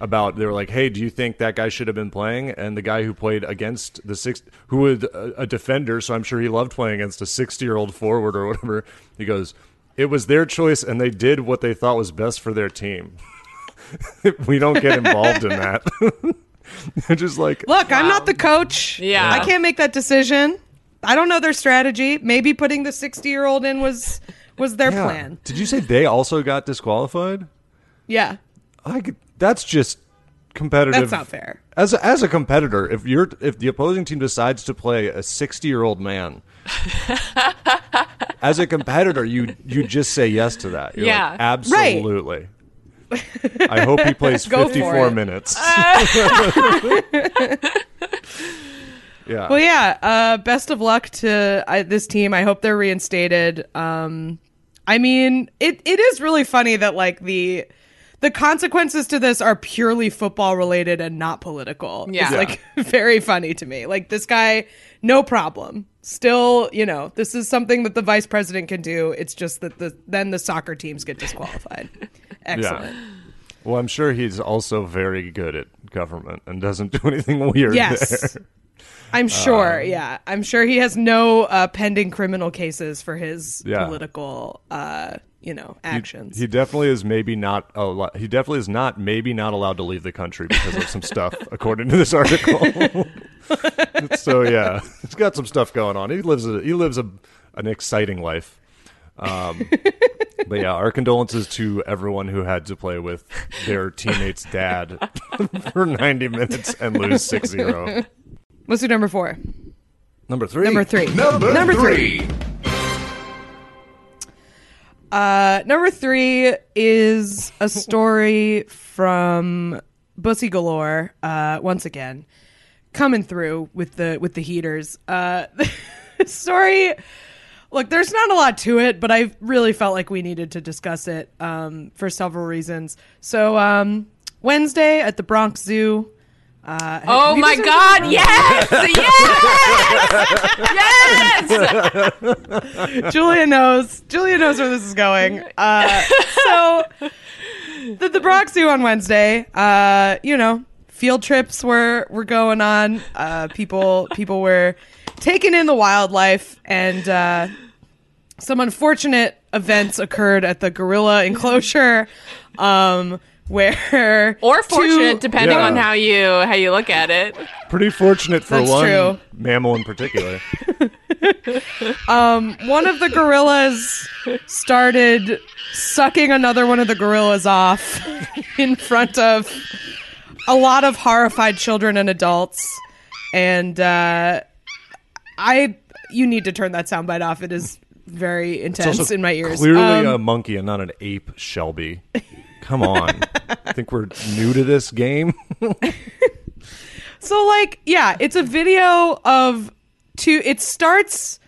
about they were like, "Hey, do you think that guy should have been playing?" And the guy who played against the six, who was a, a defender, so I'm sure he loved playing against a 60 year old forward or whatever. He goes, "It was their choice, and they did what they thought was best for their team. we don't get involved in that." Just like Look, I'm not the coach. Yeah. I can't make that decision. I don't know their strategy. Maybe putting the 60 year old in was was their Yeah. plan. Did you say they also got disqualified? Yeah, I could, that's just competitive. that's not fair. As a, as a competitor, if you're if the opposing team decides to play a 60 year old man, as a competitor, you you just say yes to that. You're Yeah. like, absolutely. I hope he plays Go 54 it. minutes. yeah. Well, yeah. Uh, best of luck to uh, this team. I hope they're reinstated. Um, I mean, it, it is really funny that like the the consequences to this are purely football related and not political. Yeah. it's Yeah. like very funny to me. Like this guy, no problem. Still, you know, this is something that the vice president can do. It's just that the then the soccer teams get disqualified. Excellent. Well, I'm sure he's also very good at government and doesn't do anything weird Yes. there. I'm sure. yeah, I'm sure he has no uh, pending criminal cases for his Yeah. political, uh, you know, actions. He definitely is maybe not al- he definitely is not maybe not allowed to leave the country because of some stuff according to this article. so yeah, he's got some stuff going on. He lives a, he lives a an exciting life. Um, but yeah, our condolences to everyone who had to play with their teammate's dad for 90 minutes and lose 6-0. Let's do number four. Number 3. Number three. Number, Number three. Uh, number three is a story from Bussy Galore. Uh, once again, coming through with the with the heaters. Uh, the story. Look, there's not a lot to it, but I really felt like we needed to discuss it um, for several reasons. So um, Wednesday at the Bronx Zoo. Uh, Oh my God! Yes! Yes! Yes! Julia knows. Julia knows where this is going. Uh, so the, the Bronx Zoo on Wednesday. Uh, you know, field trips were were going on. Uh, people people were taking in the wildlife, and uh, some unfortunate events occurred at the gorilla enclosure. Um, where Or fortunate, two- depending Yeah. on how you how you look at it. Pretty fortunate for That's one true. mammal in particular. one of the gorillas started sucking another one of the gorillas off in front of a lot of horrified children and adults and uh i you need to turn that soundbite off it is very intense in my ears Clearly Um, a monkey and not an ape, Shelby. Come on. I think we're new to this game. So like, yeah, it's a video of two. It starts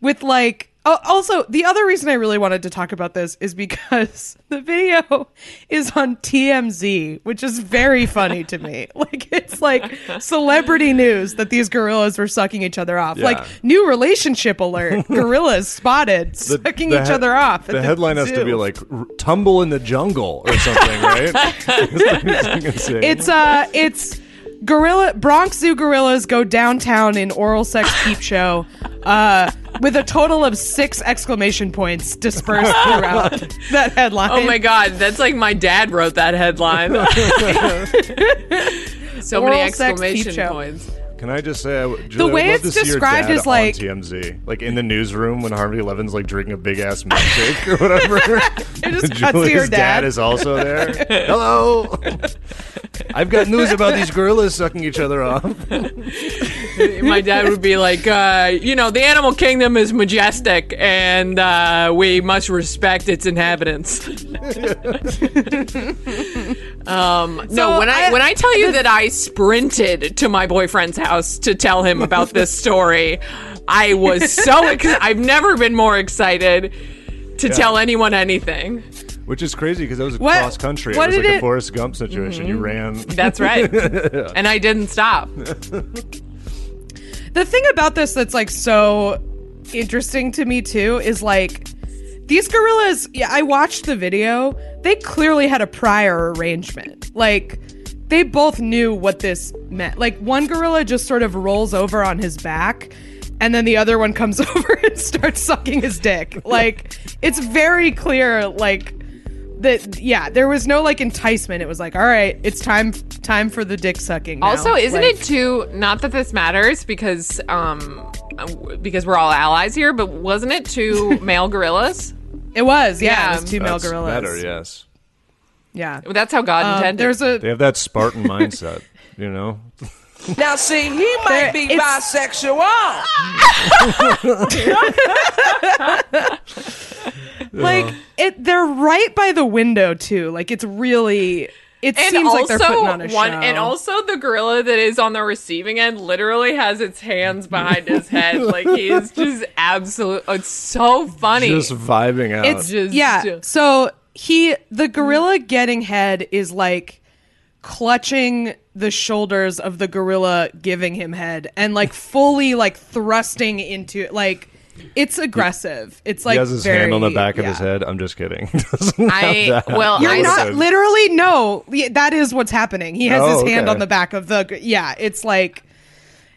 with like. Also, the other reason I really wanted to talk about this is because the video is on TMZ, which is very funny to me. Like, it's like celebrity news that these gorillas were sucking each other off. Yeah. Like, new relationship alert: gorillas spotted The- sucking the each he- other off. at The headline has to be like "R- "Tumble in the Jungle" or something, right? It's uh, it's gorilla Bronx Zoo gorillas go downtown in oral sex peep show, uh, with a total of six exclamation points dispersed throughout that headline. Oh my God, that's like my dad wrote that headline. so many Oral peep exclamation points. Can I just say, I w- Julie, way I'd love it's to see your described dad is like- on TMZ, like in the newsroom when Harvey Levin's like drinking a big ass milkshake or whatever. It just cuts to Julie's your dad. is also there. Hello, I've got news about these gorillas sucking each other off. My dad would be like, uh, you know, the animal kingdom is majestic and uh, we must respect its inhabitants. Um, no, when I, I- when I tell you that I sprinted to my boyfriend's house to tell him about this story, I was so ex- I've never been more excited to tell anyone anything. Which is crazy because it was What- cross country. It was did like a it- Forrest Gump situation. You ran. That's right. And I didn't stop. the thing about this that's like so interesting to me too is like these gorillas yeah i watched the video they clearly had a prior arrangement. Like they both knew what this meant. Like one gorilla just sort of rolls over on his back and then the other one comes over and starts sucking his dick. Like it's very clear like that yeah, there was no like enticement. It was like, all right, it's time time for the dick sucking. now. Also, isn't Like, it too? Not that this matters because um because we're all allies here, but wasn't it two male gorillas? It was, yeah, Yeah. it was two male That's gorillas. better, yes. Yeah. That's how God Um, intended. there's a They have that Spartan mindset, you know? Now, see, he might There- be it's- bisexual. like it they're right by the window too. Like it's really it and seems also like they're putting on a one, show. and also the gorilla that is on the receiving end literally has its hands behind his head, like he is just absolute. It's so funny. Just vibing out. it's just- yeah. So he the gorilla getting head is like clutching the shoulders of the gorilla giving him head and like fully like thrusting into it like it's aggressive. It's like he has his very, hand on the back of his head. I'm just kidding. He doesn't have I that. well, You're I not literally no. That is what's happening. He has Oh, his hand okay. on the back of the. Yeah, it's like,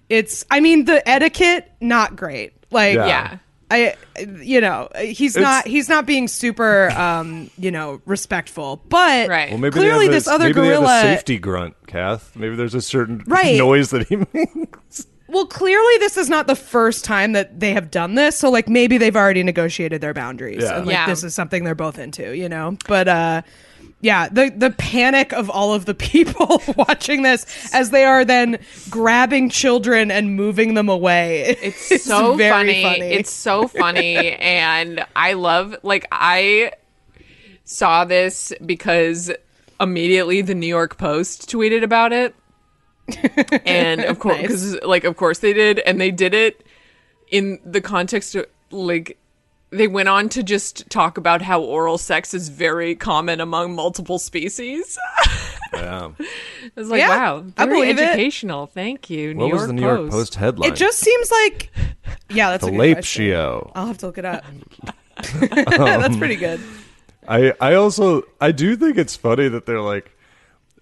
it's. I mean, the etiquette not great. Like, Yeah. yeah. I, you know, he's not. He's not being super, um, you know, respectful. But Right. Well, maybe clearly, this a, other maybe They gorilla. have a safety grunt, Kath. Maybe there's a certain Right. noise that he makes. Well, clearly, this is not the first time that they have done this. So, like, maybe they've already negotiated their boundaries, Yeah. and like Yeah. this is something they're both into, you know. But uh, yeah, the the panic of all of the people watching this as they are then grabbing children and moving them away. It's so very funny. It's so funny, and I love like I saw this because immediately the New York Post tweeted about it, and of course, Nice. because like of course they did, and they did it in the context of like they went on to just talk about how oral sex is very common among multiple species. Yeah. I was like, Yeah, wow, I very believe it. educational. Thank you. New What York was the New Post. York Post headline? it just seems like, yeah, that's a good question. Fellatio. I'll have to look it up. Um, that's pretty good. I I also I do think it's funny that they're like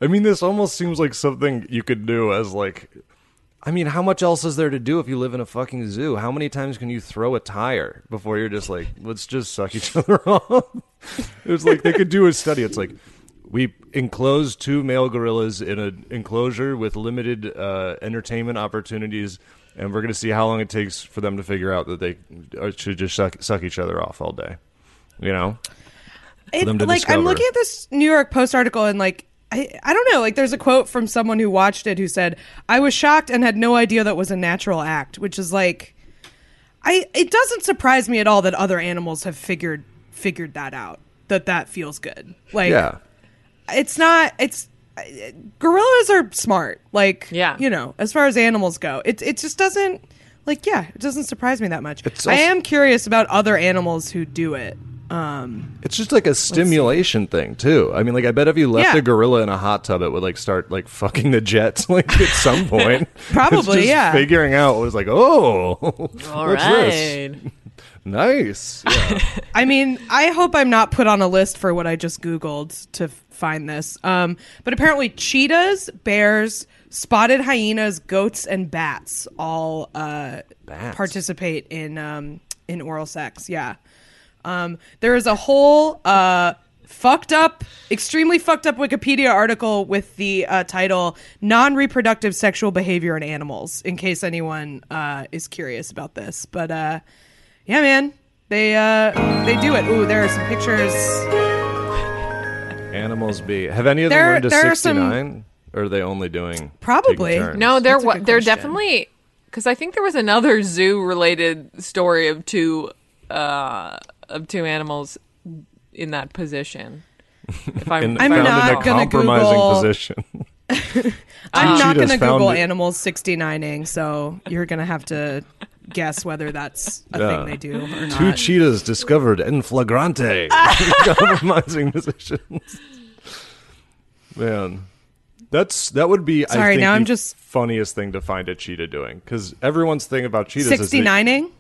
I mean this almost seems like something you could do as like I mean how much else is there to do if you live in a fucking zoo? How many times can you throw a tire before you're just like let's just suck each other off? It's like they could do a study. It's like we enclosed two male gorillas in an enclosure with limited uh, entertainment opportunities, and we're going to see how long it takes for them to figure out that they should just suck, suck each other off all day. You know? It- like I'm looking at this New York Post article and like I, I don't know. Like there's a quote from someone who watched it who said I was shocked and had no idea that was a natural act which is like I it doesn't surprise me at all that other animals have figured figured that out that that feels good. Like Yeah. it's not it's gorillas are smart like Yeah. you know as far as animals go. It it just doesn't like yeah it doesn't surprise me that much. It's I am curious about other animals who do it um It's just like a stimulation thing too. I mean, like I bet if you left Yeah. a gorilla in a hot tub, it would like start like fucking the jets like at some point. Probably, It's just yeah. Figuring out was like, oh, All what's this? Nice. Yeah. I mean, I hope I'm not put on a list for what I just Googled to find this. Um, but apparently, cheetahs, bears, spotted hyenas, goats, and bats all uh, Bats? participate in um, in oral sex. Yeah. Um, there is a whole uh, fucked up, extremely fucked up Wikipedia article with the uh, title "Non Reproductive Sexual Behavior in Animals." In case anyone uh, is curious about this, but uh, yeah, man, they uh, they do it. Ooh, there are some pictures. Animals be. Have any of them There- learned to there are some- 69? Or are they only doing Probably. turns? No, they're That's wa- they're definitely because I think there was another zoo related story of two uh, of two animals in that position. If I'm, In, if I'm found I in a gonna compromising Google- position. I'm not cheetahs going to found Google it. animals 69ing, so you're going to have to guess whether that's a Yeah. thing they do or not. Two cheetahs discovered en flagrante. compromising positions. Man, that's that would be. I Sorry, think, now I'm the just- funniest thing to find a cheetah doing because everyone's thing about cheetahs is that- 69ing?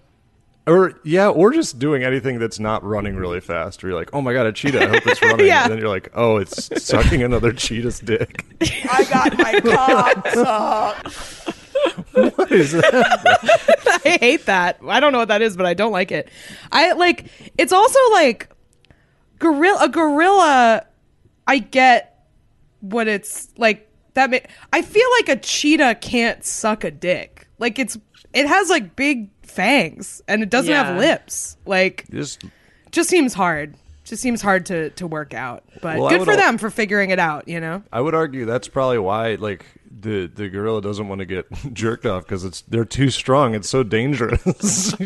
Or yeah, or just doing anything that's not running really fast. Where you're like, oh my god, a cheetah! I hope it's running. Yeah. And then you're like, oh, it's sucking another cheetah's dick. I got my cock sucked. What is that? I hate that. I don't know what that is, but I don't like it. I like it's also like gorilla a gorilla I get what it's like that ma- I feel like a cheetah can't suck a dick. Like it's it has like big fangs and it doesn't have lips. Like Just just seems hard. Just seems hard to to work out. But Well, good for al- them for figuring it out, you know. I would argue that's probably why like the the gorilla doesn't want to get jerked off because it's they're too strong. It's so dangerous.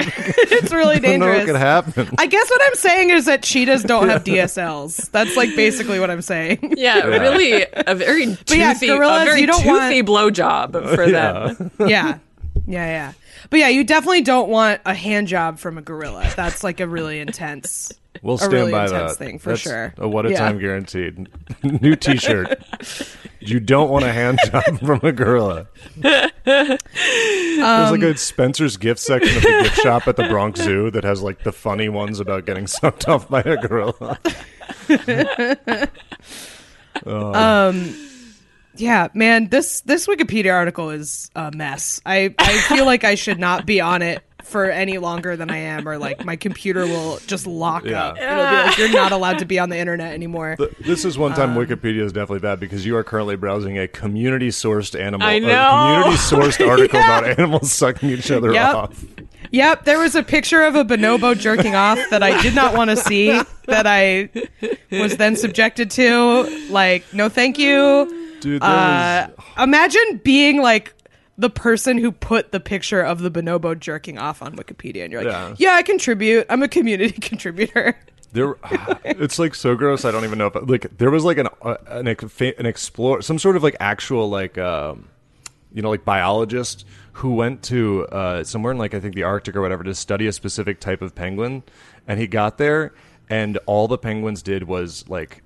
It's really I don't know dangerous. what could happen. I guess what I'm saying is that cheetahs don't have DSLs. That's like basically what I'm saying. Yeah, really a very toothy, yeah, a gorillas, very you don't toothy want- blowjob for them. yeah. Yeah, yeah. But yeah, you definitely don't want a hand job from a gorilla. That's like a really intense. We'll stand really by intense that. thing for That's sure. A what a Yeah. time guaranteed. New T-shirt. you don't want a hand job from a gorilla. There's Um, like a Spencer's gift section of the gift shop at the Bronx Zoo that has like the funny ones about getting sucked off by a gorilla. Yeah, man, this this Wikipedia article is a mess. I I feel like I should not be on it for any longer than I am, or like my computer will just lock Yeah. up. It'll be like you're not allowed to be on the internet anymore. Th- This is one Um, time Wikipedia is definitely bad because you are currently browsing a community-sourced animal, I a know. community-sourced article about animals sucking each other Yep. off. Yep, there was a picture of a bonobo jerking off that I did not want to see, that I was then subjected to. Like, no, thank you. Dude, Uh, was imagine being like the person who put the picture of the bonobo jerking off on Wikipedia, and you're like, Yeah. yeah, I contribute. I'm a community contributor. There, it's like so gross. I don't even know if like there was like an uh, an an explore some sort of like actual like um, you know like biologist who went to uh, somewhere in like I think the Arctic or whatever to study a specific type of penguin, and he got there and all the penguins did was like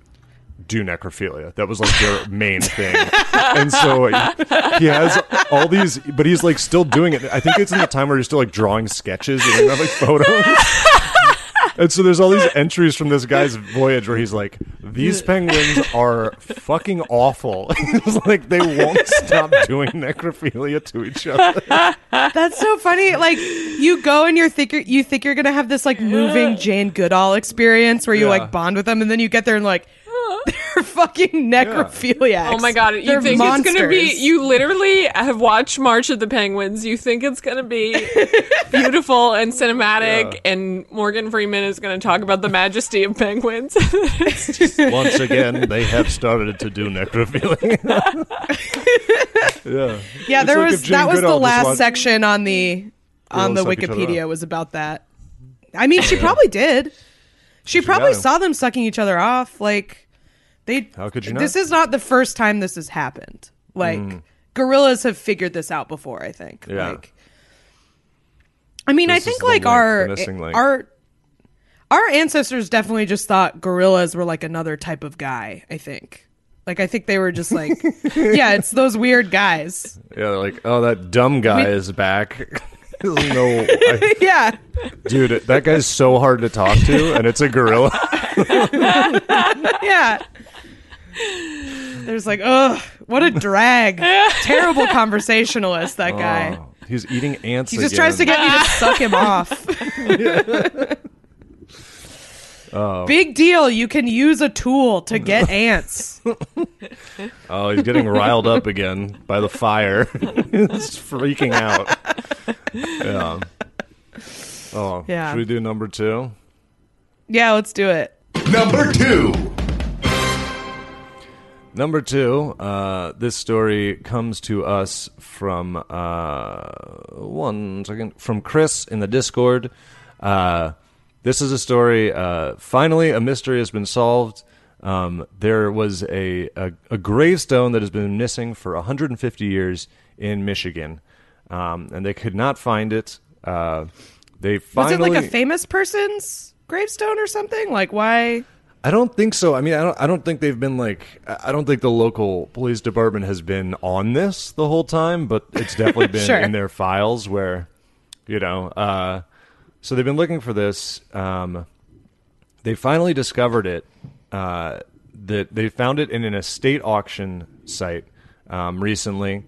do necrophilia. That was like their main thing. And so he has all these, but he's like still doing it. I think it's in the time where he's still like drawing sketches. He doesn't have like photos. And so there's all these entries from this guy's voyage where he's like, "These penguins are fucking awful." it's like they won't stop doing necrophilia to each other. That's so funny. Like you go and you're think you're, you think you're gonna have this like moving Jane Goodall experience where you Yeah. like bond with them, and then you get there and like they're fucking necrophiliacs. Oh my god! You They're think it's gonna be? You literally have watched March of the Penguins. You think it's gonna be beautiful and cinematic, Yeah. and Morgan Freeman is gonna talk about the majesty of penguins. Once again, they have started to do necrophilia. yeah, Yeah, It's there like was if Jane that was the just last watched- section on the on the suck each other Wikipedia up. was about that. I mean, she probably did. She probably gotta. saw them sucking each other off. Like they. How could you not? This is not the first time this has happened. Like mm. gorillas have figured this out before. I think. Yeah. Like, I mean, This I think like link, our link. our our ancestors definitely just thought gorillas were like another type of guy. I think. Like I think they were just like, yeah, it's those weird guys. yeah, they're like, oh, that dumb guy We- is back. no, I, Yeah. dude, that guy's so hard to talk to, and it's a gorilla. Yeah. There's like, ugh, what a drag. Terrible conversationalist, that guy. Oh, he's eating ants. he just again. tries to get me to suck him off. Oh. Big deal. You can use a tool to get ants. Oh, he's getting riled up again by the fire. he's freaking out. Yeah. Oh, Yeah. Should we do number two? Yeah, let's do it. Number two. Number two, uh, this story comes to us from uh, one second from Chris in the Discord. Uh, this is a story. Uh, finally, a mystery has been solved. Um, there was a, a a gravestone that has been missing for 150 years in Michigan, um, and they could not find it. Uh, they Was it like a famous person's gravestone or something? Like, why? I don't think so. I mean, I don't. I don't think they've been like. I don't think the local police department has been on this the whole time, but it's definitely been Sure. in their files where, you know, uh, so they've been looking for this. Um, they finally discovered it. Uh, that they found it in an estate auction site um, recently.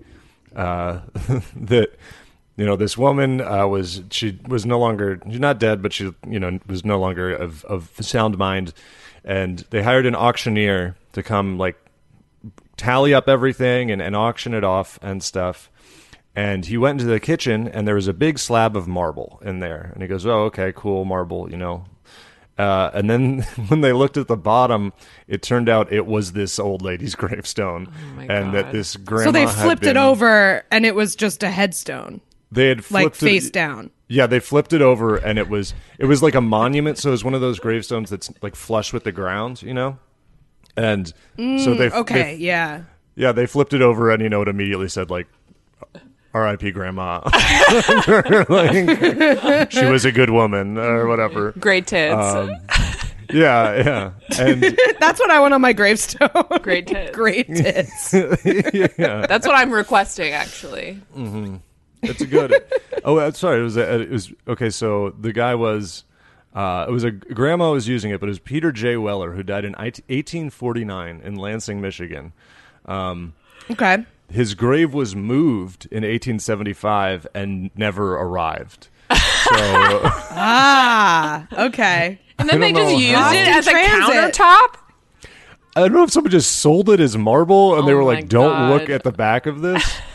Uh, that you know this woman uh, was she was no longer she's not dead, but she you know was no longer of of sound mind, and they hired an auctioneer to come like tally up everything and, and auction it off and stuff. And he went into the kitchen and there was a big slab of marble in there. And he goes, Oh, okay, cool, marble, you know. Uh, and then when they looked at the bottom, it turned out it was this old lady's gravestone. Oh my and that this grandma So they had flipped it over and it was just a headstone, They had like flipped it- face down. Yeah, they flipped it over and it was it was like a monument. So it was one of those gravestones that's like flush with the ground, you know. And so they Mm, Okay, they- yeah. yeah, they flipped it over, and you know, it immediately said like, "R.I.P. Grandma." Like, she was a good woman, or whatever. Great tits. Um, Yeah, yeah, and That's what I want on my gravestone. Great tits. Great tits. yeah, That's what I'm requesting, actually. It's a good. Oh, sorry, it was a, it was okay. So the guy was. Uh, it was a grandma was using it, but it was Peter J. Weller who died in 1849 in Lansing, Michigan. Okay. His grave was moved in 1875 and never arrived. So Ah, okay. And then they just used how. it as a countertop. I don't know if someone just sold it as marble and they Oh were like, "Don't look at the back of this."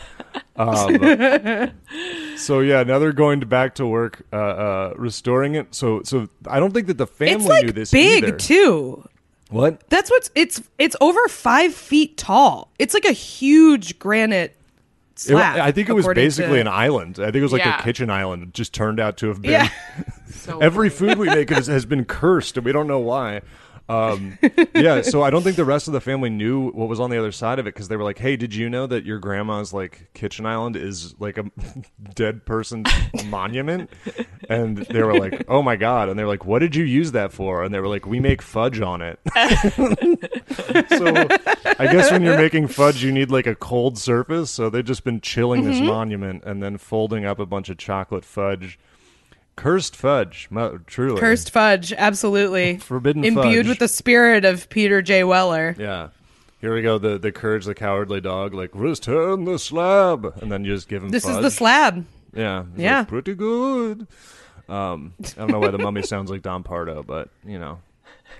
um, so yeah, now they're going to back to work uh, uh, restoring it. So so I don't think that the family It's like knew this big either. too. What? That's what's it's it's over five feet tall. It's like a huge granite It- slab. I think it was basically to- an island. I think it was like Yeah. a kitchen island. It just turned out to have been Yeah. So every food we make has, has been cursed, and we don't know why. Um, yeah, so I don't think the rest of the family knew what was on the other side of it because they were like, "Hey, did you know that your grandma's like kitchen island is like a dead person's monument?" And they were like, "Oh my god!" And they're like, "What did you use that for?" And they were like, "We make fudge on it." so I guess when you're making fudge, you need like a cold surface. So they've just been chilling Mm-hmm. this monument and then folding up a bunch of chocolate fudge. Cursed fudge, mo- truly. Cursed fudge, absolutely. Forbidden Imbued fudge. with the spirit of Peter J. Weller. Yeah. Here we go. The the courage, the cowardly dog. Like return the slab, and then you just give him. This is the slab. Yeah. He's Yeah. like, pretty good. Um, I don't know why the mummy sounds like Don Pardo, but you know,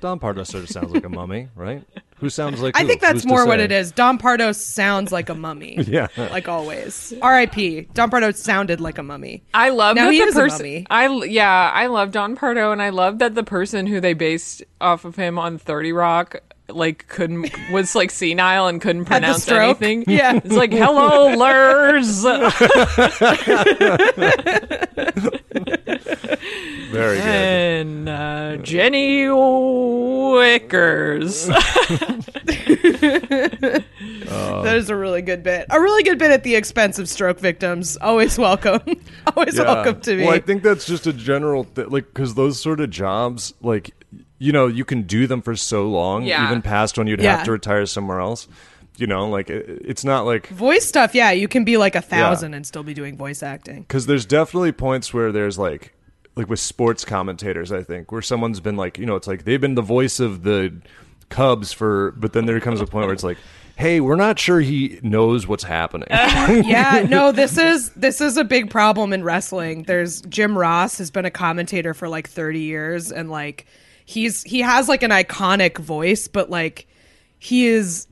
Don Pardo sort of sounds like a mummy, right? Who sounds like? I who? think that's Who's more what it is. Don Pardo sounds like a mummy. Yeah. Like always. R.I.P. Don Pardo sounded like a mummy. I love Now that he the person. mummy. I l- yeah, I love Don Pardo, and I love that the person who they based off of him on Thirty Rock like couldn't was like senile and couldn't pronounce anything. Yeah. it's like hello, lurs. Very good. and uh, Jenny Wickers. that is a really good bit. A really good bit at the expense of stroke victims. Always welcome. Always Yeah. welcome to me. Well, I think that's just a general thing. like because those sort of jobs, like you know, you can do them for so long, Yeah. even past when you'd Yeah. have to retire somewhere else. You know, like it's not like voice stuff, yeah, you can be like a thousand and still be doing voice acting. because there's definitely points where there's like like with sports commentators i think where someone's been like you know it's like they've been the voice of the cubs for but then there comes a point where it's like hey we're not sure he knows what's happening uh, yeah, no, this is this is a big problem in wrestling. There's Jim Ross has been a commentator for like 30 years and like he's he has like an iconic voice, but like he is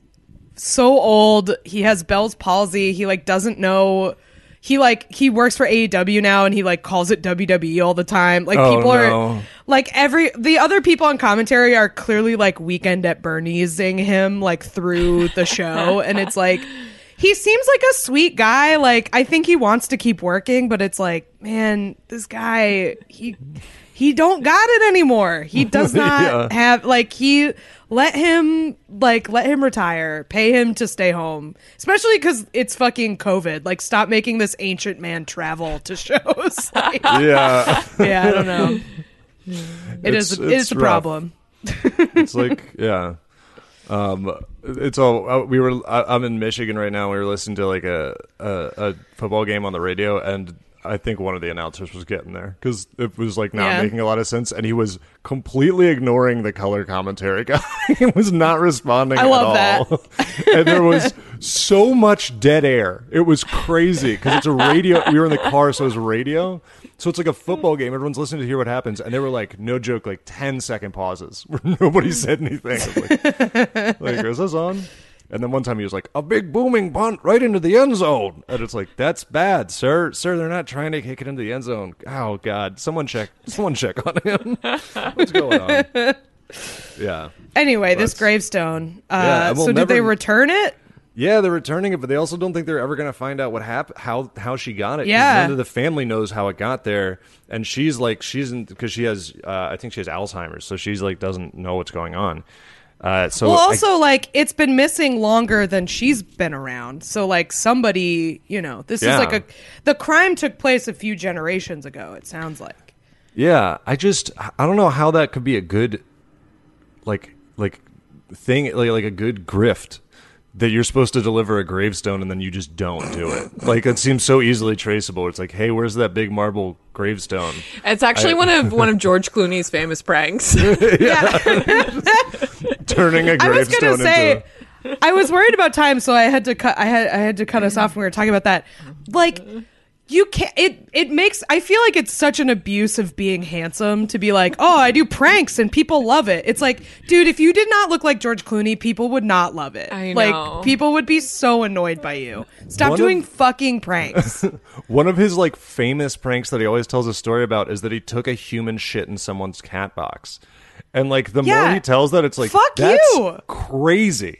so old. He has Bell's palsy. He like doesn't know he like he works for AEW now and he like calls it WWE all the time. Like Oh, people no. are like every the other people on commentary are clearly like weekend at Bernie'sing him like through the show and it's like he seems like a sweet guy like I think he wants to keep working but it's like man this guy he he don't got it anymore. He does not Yeah. have like he let him like let him retire pay him to stay home. Especially because it's fucking covid. Like stop making this ancient man travel to shows. Like, yeah. yeah i don't know. It is. It's- a, it's it's a rough. problem. It's like yeah. Um it's all uh, we were I, i'm in michigan right now. We were listening to like a, a a football game on the radio and I think one of the announcers was getting there because it was like not Yeah. making a lot of sense, and he was completely ignoring the color commentary guy. he was not responding. I love at all. and there was so much dead air. It was crazy because it's a radio. We were in the car, so it was radio. So it's like a football game. Everyone's listening to hear what happens, and they were like, no joke, like 10 second pauses where nobody said anything. Like, like, is this on? And then one time he was like, a big booming punt right into the end zone. And it's like, that's bad, sir. Sir, they're not trying to kick it into the end zone. Oh, God. Someone check. Someone check on him. What's going on? Yeah. Anyway, this gravestone. Uh, Yeah, so did they return it? Yeah, they're returning it, but they also don't think they're ever going to find out what happened, how how she got it. Yeah. none of the family knows how it got there, and she's like, she's because she has, uh, I think she has Alzheimer's, so she's like doesn't know what's going on. Uh, so Well, I- also like it's been missing longer than she's been around. So like somebody, you know, this Yeah. is like a the crime took place a few generations ago. It sounds like. Yeah, I just I don't know how that could be a good like like thing like like a good grift that you're supposed to deliver a gravestone and then you just don't do it. Like it seems so easily traceable. It's like, "Hey, where's that big marble gravestone?" It's actually one of one of George Clooney's famous pranks. Turning a I was gravestone gonna say, into I was worried about time, so I had to cut. I had I had to cut us off when we were talking about that. Like, you can't. It it makes. I feel like it's such an abuse of being handsome to be like, oh, I do pranks and people love it. It's like, dude, if you did not look like George Clooney, people would not love it. I like, know. people would be so annoyed by you. Stop One doing of- fucking pranks. One of his like famous pranks that he always tells a story about is that he took a human shit in someone's cat box. And like the more he tells that it's like Fuck that's you. crazy.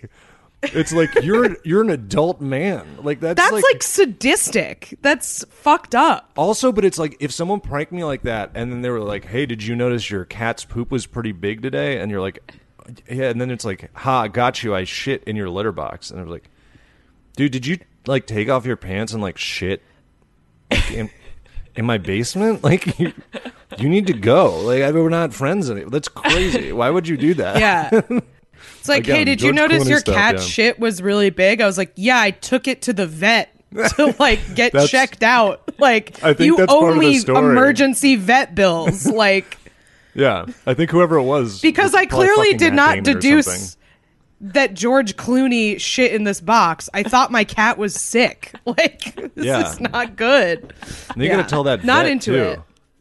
It's like you're you're an adult man. Like that's, That's like, sadistic. That's fucked up. Also, but it's like if someone pranked me like that, and then they were like, "Hey, did you notice your cat's poop was pretty big today?" And you're like, "Yeah," and then it's like, "Ha, got you! I shit in your litter box." And I was like, "Dude, did you like take off your pants and like shit like, in in my basement? Like, you, you need to go. Like, I, we're not friends anymore. That's crazy. Why would you do that?" Yeah. It's like, Again, hey, did you notice Clooney your stuff, cat's yeah. shit was really big? I was like, yeah, I took it to the vet to like get That's- checked out. Like, I think you that's owe of the me story. emergency vet bills. Like, Yeah, I think whoever it was because I probably clearly fucking did Matt not Damon or deduce. That George Clooney shit in this box. I thought my cat was sick. Like, this Yeah. is not good. And you Yeah. gotta tell that Not into too. it.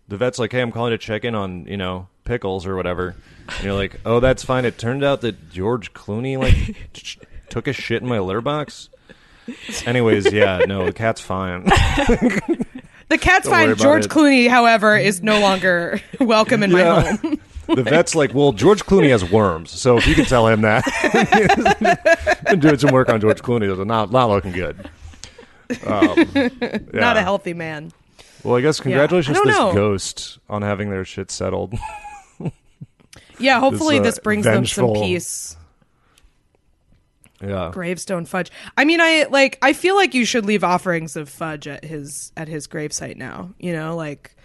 The vet's like, "Hey, I'm calling to check in on you know pickles or whatever," and you're like, "Oh, that's fine." It turned out that George Clooney like took a shit in my litter box. Anyways, yeah, no, the cat's fine. The cat's Don't fine. George. Clooney, however, is no longer welcome in my home. The vet's like, "Well, George Clooney has worms, so if you could tell him that." Been doing some work on George Clooney, it's not not looking good. Um, Not a healthy man. Well, I guess congratulations I to this know. ghost on having their shit settled. Yeah, hopefully uh, this, brings them some peace. yeah, Gravestone fudge. I mean, I like. I feel like you should leave offerings of fudge at his at his gravesite now. You know, like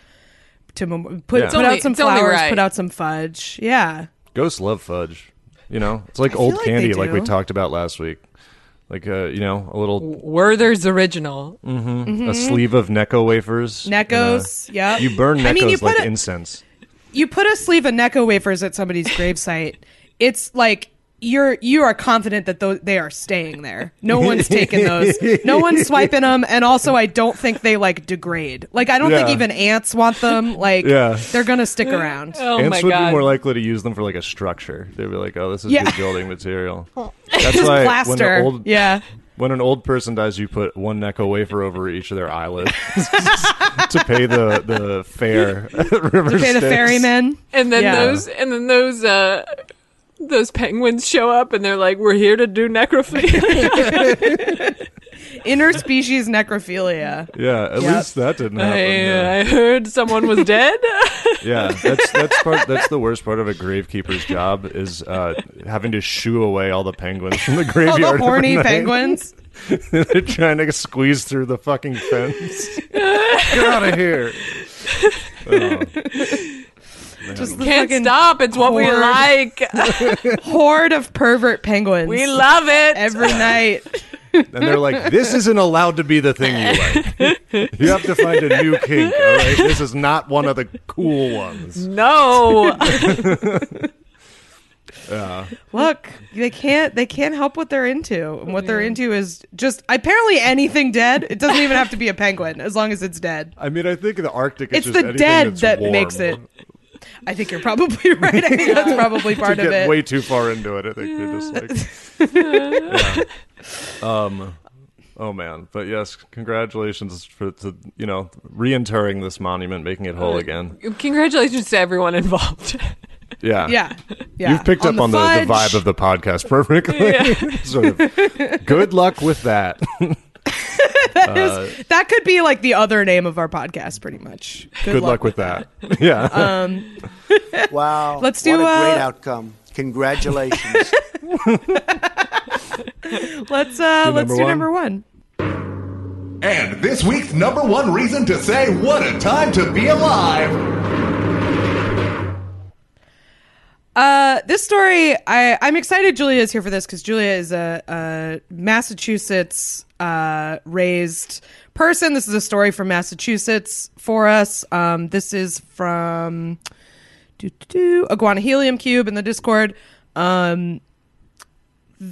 to mem- put Yeah. put It's out some flowers, right. put out some fudge. Yeah, Ghosts love fudge. You know, it's like feel old like candy, like we talked about last week. Like uh, you know, a little Werther's original. a sleeve of Necco wafers. Neccos, Neckos. You burn Neccos I mean, you put like a- incense. you put a sleeve of Necco wafers at somebody's gravesite. It's like you're you are confident that those they are staying there. No one's taking those. No one's swiping them, and also I don't think they like degrade. Like I don't think even ants want them. Like Yeah. they're gonna stick around. Oh Ants my would god. be more likely to use them for like a structure. They'd be like, "Oh, this is Yeah. good building material." That's why when Plaster. an old yeah. when an old person dies, you put one Necco wafer over each of their eyelids to pay the the fare. to River Pay the ferryman, and then Yeah. those and then those uh those penguins show up and they're like, "We're here to do necrophilia." Interspecies necrophilia. Yeah, at Yep. least that didn't happen. I, yeah. I heard someone was dead. Yeah, that's that's part. That's the worst part of a gravekeeper's job is uh, having to shoo away all the penguins from the graveyard. All graveyard. the horny penguins. They're trying to squeeze through the fucking fence. Get out of here! Oh, Just Can't fucking stop. It's what we like. horde of pervert penguins. we love it. every night. and they're like, "This isn't allowed to be the thing you like. You have to find a new kink. All right, this is not one of the cool ones." No. Yeah. Look, they can't they can't help what they're into. And what they're into is just apparently anything dead. It doesn't even have to be a penguin as long as it's dead. I mean, I think the Arctic is It's just the anything dead that's that warm. makes it. I think you're probably right. I think that's probably To part of get it. way too far into it, I think they're just like, yeah. um, oh man, but yes, congratulations for to you know reinterring this monument, making it whole again. Congratulations to everyone involved. Yeah, yeah, yeah. You've picked On up on the, the vibe of the podcast perfectly. sort of. Good luck with that. That could be like the other name of our podcast, pretty much. Good, Good luck with that. Yeah. Wow. Let's do, What a great uh, outcome. Congratulations. Let's uh, let's do one? number one. And this week's number one reason to say what a time to be alive. Uh, this story, I I'm excited. Julia is here for this because Julia is a, a Massachusetts uh, raised person. This is a story from Massachusetts for us. Um, this is from do, do, do, Iguana Helium Cube in the Discord. Um,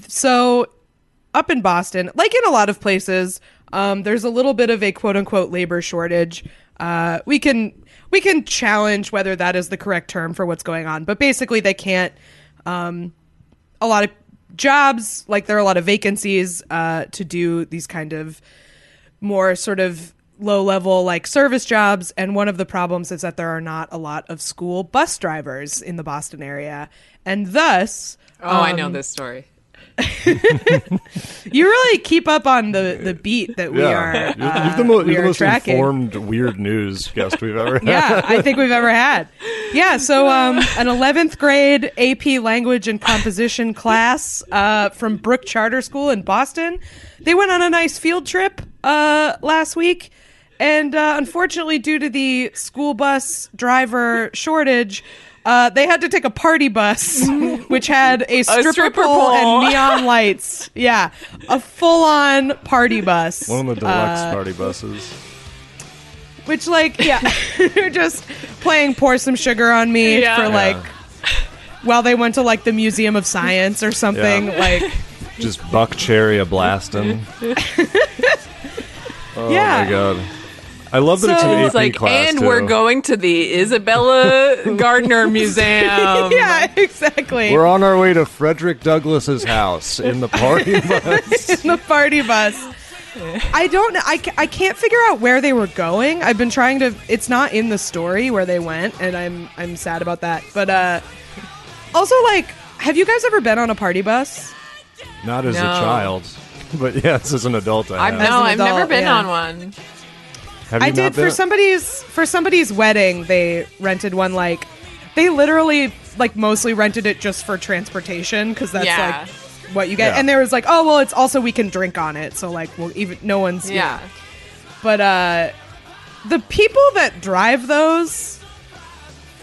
so up in Boston, like in a lot of places, um, there's a little bit of a quote unquote labor shortage. Uh, we can we can challenge whether that is the correct term for what's going on, but basically they can't. Um, a lot of jobs, like there are a lot of vacancies uh, to do these kind of more sort of low level like service jobs and one of the problems is that there are not a lot of school bus drivers in the Boston area and thus Oh, I know this story. you really keep up on the the beat that we are yeah. You're, uh, you're the, mo- we you're the most tracking. informed weird news guest we've ever had. yeah, I think we've ever had. Yeah, so um, an 11th grade AP language and composition class uh, from Brooke Charter School in Boston. They went on a nice field trip uh, last week, and uh, unfortunately, due to the school bus driver shortage. Uh, they had to take a party bus, which had a stripper, stripper pole, pole. and neon lights. Yeah, a full-on party bus. One of the deluxe Uh, party buses. which like yeah they're just playing pour some sugar on me Yeah. for Yeah. like while they went to like the museum of science or something Yeah. like Just Buckcherry a blasting. oh Yeah. my god. I love that So- it's an AP like, class and too. we're going to the Isabella Gardner Museum. yeah exactly We're on our way to Frederick Douglass's house in the party bus. in the party bus i don't know I, I can't figure out where they were going i've been trying to it's not in the story where they went and i'm i'm sad about that but uh also like have you guys ever been on a party bus Not as No. a child, but yes, as an adult, I I've no, I've never been yeah. on one. Have you I did for been- somebody's for somebody's wedding. They rented one like they literally like mostly rented it just for transportation because that's Yeah. like what you get. Yeah. And there was like, oh well, it's also we can drink on it, so like well even no one's Yeah. But uh, the people that drive those,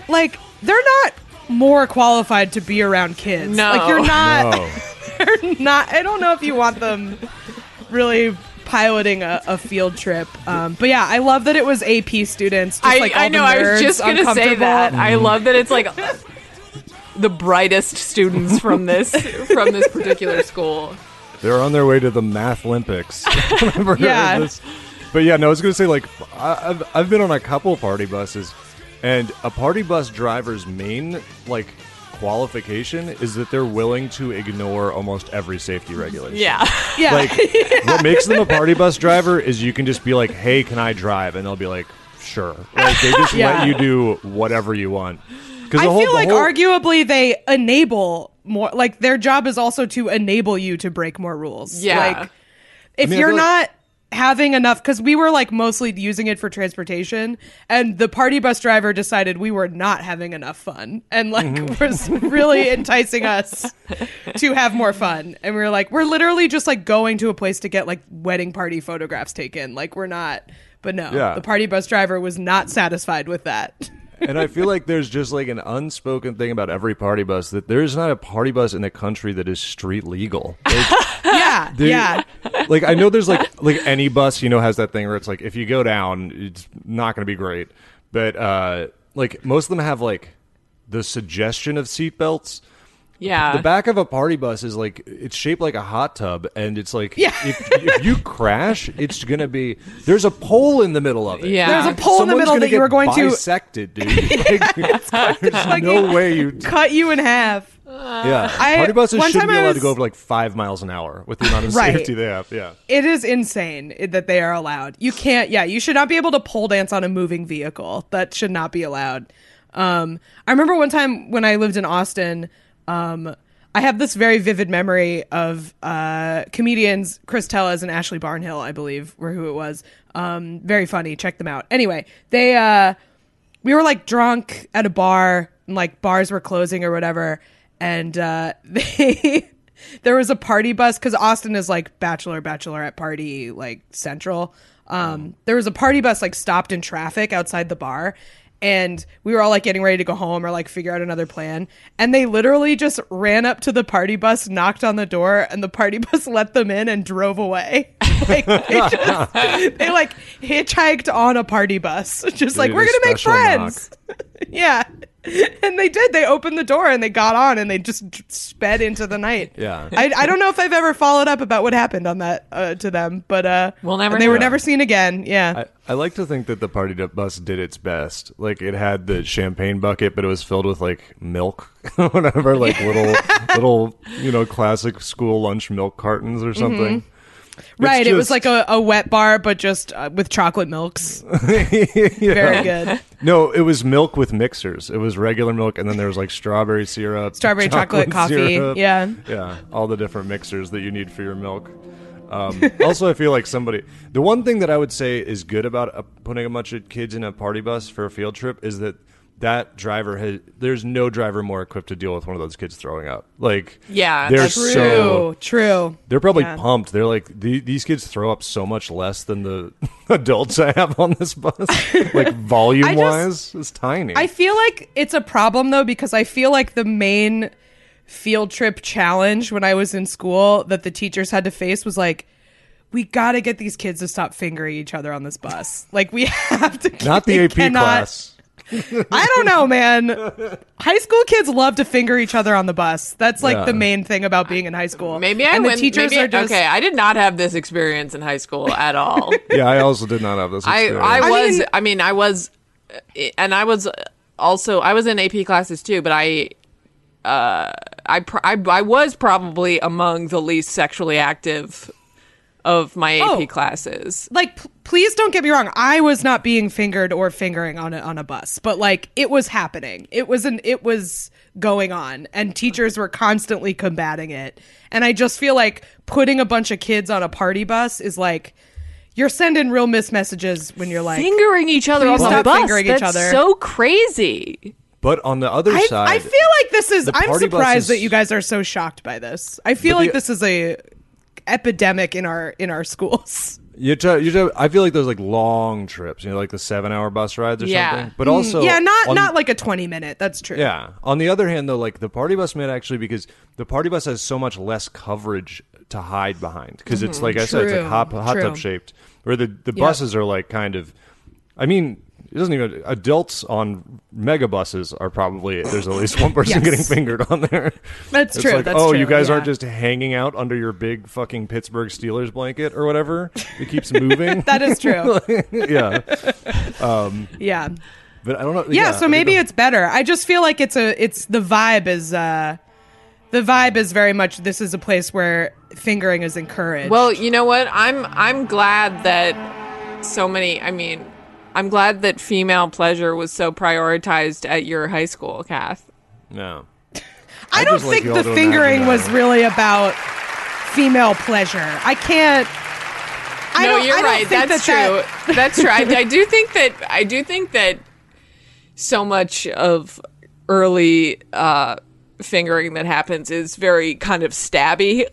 like they're not more qualified to be around kids. No. like you're not. Oh. they're not. I don't know if you want them really piloting a, a field trip. Um, but yeah, I love that it was AP students. Just I, like all I the know. I was just gonna say uncomfortable. that. I love that it's like the brightest students from this from this particular school. They're on their way to the Math Olympics. Yeah. this- But yeah, no, I was gonna say like I, I've I've been on a couple party buses, and a party bus driver's main like qualification is that they're willing to ignore almost every safety regulation. Yeah. Yeah, Like what makes them a party bus driver is you can just be like, "Hey, can I drive?" and they'll be like, "Sure." Like they just Yeah. let you do whatever you want. Because I feel like arguably they enable more. Like their job is also to enable you to break more rules. Yeah. Like if mean, you're feel like- not having enough, because we were like mostly using it for transportation, and the party bus driver decided we were not having enough fun, and like Mm-hmm. was really enticing us to have more fun. And we were like, we're literally just like going to a place to get like wedding party photographs taken. Like we're not. But no, Yeah. the party bus driver was not satisfied with that. and I feel like there's just like an unspoken thing about every party bus that there's not a party bus in the country that is street legal. Like, yeah, there- yeah. like I know there's like like any bus you know has that thing where it's like if you go down it's not going to be great, but uh like most of them have like the suggestion of seatbelts. Yeah. The back of a party bus is like it's shaped like a hot tub, and it's like Yeah. if, if you crash, it's gonna be there's a pole in the middle of it. Yeah. There's a pole in the Someone's middle gonna that you get were going to bisected, dude. Like, there's like no way you. cut you in half. Yeah, I- party buses one shouldn't be allowed to go over like five miles an hour with the amount of Right. safety they have. Yeah. It is insane that they are allowed. You can't. Yeah, you should not be able to pole dance on a moving vehicle. That should not be allowed. Um, I remember one time when I lived in Austin. Um, I have this very vivid memory of uh, comedians Chris Tellez and Ashley Barnhill, I believe, were who it was. Um, very funny. Check them out. Anyway, they uh, we were like drunk at a bar, and like bars were closing or whatever, and uh, they there was a party bus because Austin is like bachelor bachelorette party like central. Um, there was a party bus like stopped in traffic outside the bar. And we were all like getting ready to go home or like figure out another plan. And they literally just ran up to the party bus, knocked on the door, and the party bus let them in and drove away. like they just they like hitchhiked on a party bus, just like we're gonna make friends. yeah, and they did. They opened the door and they got on and they just sped into the night. Yeah. I, I don't know if I've ever followed up about what happened on that uh, to them, but uh, We'll never they were know. never seen again. Yeah, I, I like to think that the party bus did its best. Like it had the champagne bucket, but it was filled with like milk, whatever, like little little you know classic school lunch milk cartons or something. Mm-hmm. Right. It was like a, a wet bar, but just uh, with chocolate milks. Very good. No, it was milk with mixers. It was regular milk, and then there was like strawberry syrup, Strawberry chocolate coffee, syrup. yeah. yeah, all the different mixers that you need for your milk. Um, also, I feel like somebody. The one thing that I would say is good about uh, putting a bunch of kids in a party bus for a field trip is that that driver has. There's no driver more equipped to deal with one of those kids throwing up. Like, Yeah, they're True. so True. they're probably Yeah. pumped. They're like these kids throw up so much less than the adults I have on this bus. like volume wise, it's tiny. I feel like it's a problem though because I feel like the main field trip challenge when I was in school that the teachers had to face was like we got to get these kids to stop fingering each other on this bus. Like we have to Not the AP cannot- class. I don't know, man. High school kids love to finger each other on the bus. That's like Yeah. the main thing about being in high school. Maybe I and went. the teachers maybe, are just okay. I did not have this experience in high school at all. Yeah, I also did not have this. I Experience. I I was. mean- I mean, I was, uh, and I was also. I was in AP classes too, but I. Uh, I, pr- I I was probably among the least sexually active of my AP Oh. classes. like p- please don't get me wrong i was not being fingered or fingering on a, on a bus but like it was happening it was an it was going on and teachers were constantly combating it and i just feel like putting a bunch of kids on a party bus is like you're sending real miss messages when you're like Fingering each other on Please the bus. fingering each That's other. so crazy. But on the other I, side, I feel like this is i'm surprised is- that you guys are so shocked by this i feel But like the- this is a epidemic in our in our schools you t- you t- I feel like those like long trips, you know, like the seven-hour bus rides or Yeah. something. But also, Mm, yeah not on- not like a 20 minute that's true Yeah. On the other hand, though, like the party bus might actually because the party bus has so much less coverage to hide behind because it's like I said, it's like hot hot True. tub shaped. Where the the Yep. buses are like kind of, I mean, it doesn't even adults on mega buses are probably there's at least one person Yes. getting fingered on there. That's It's true, Like, that's oh, true, you guys yeah. aren't just hanging out under your big fucking Pittsburgh Steelers blanket or whatever. It keeps moving. that is true yeah, yeah but I don't know. yeah, so maybe it's better i just feel like it's a it's the vibe is uh the vibe is very much this is a place where fingering is encouraged Well, you know what? I'm I'm glad that so many. I mean, I'm glad that female pleasure was so prioritized at your high school, Kath. no. i don't just like think the fingering was really about female pleasure i can't I no, you're I right. That's that true. That's true. I, I do think that I do think that so much of early uh, fingering that happens is very kind of stabby.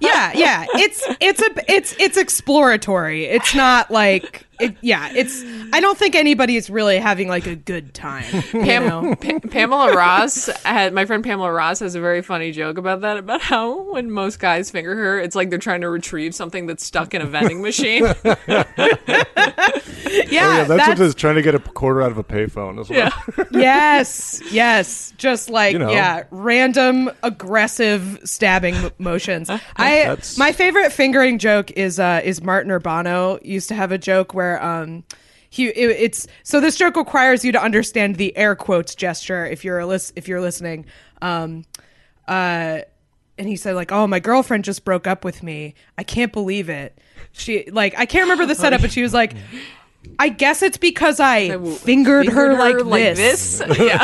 yeah yeah it's it's a it's it's exploratory it's not like it, yeah, it's. I don't think anybody is really having like a good time. Pam- Pa- Pamela Ross had my friend Pamela Ross has a very funny joke about that about how when most guys finger her, it's like they're trying to retrieve something that's stuck in a vending machine. Yeah, Oh, yeah, that's, that's, what it is. Trying to get a quarter out of a payphone as well. yeah. yes, yes, just like You know. yeah, random aggressive stabbing m- motions. I That's- my favorite fingering joke is uh is Martin Urbano used to have a joke where um. He, it, it's so this joke requires you to understand the air quotes gesture if you're a lis- if you're listening. Um, uh, and he said like, "Oh, my girlfriend just broke up with me. I can't believe it." She like I can't remember the setup, but she was like, "I guess it's because I fingered, her, like, this." Yeah.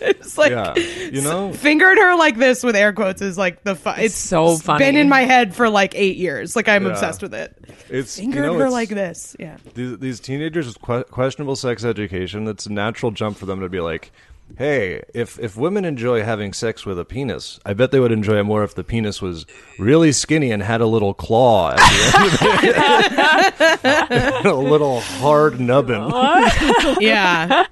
It's like Yeah, you know, fingered her like this with air quotes is like the fu- it's so it's funny. Been in my head for like eight years. Like I'm Yeah. obsessed with it. it's Fingered you know, her it's- like this. Yeah. these, these teenagers with que- questionable sex education, it's a natural jump for them to be like, hey, if, if women enjoy having sex with a penis, I bet they would enjoy it more if the penis was really skinny and had a little claw at the end of it. a little hard nubbin. Yeah.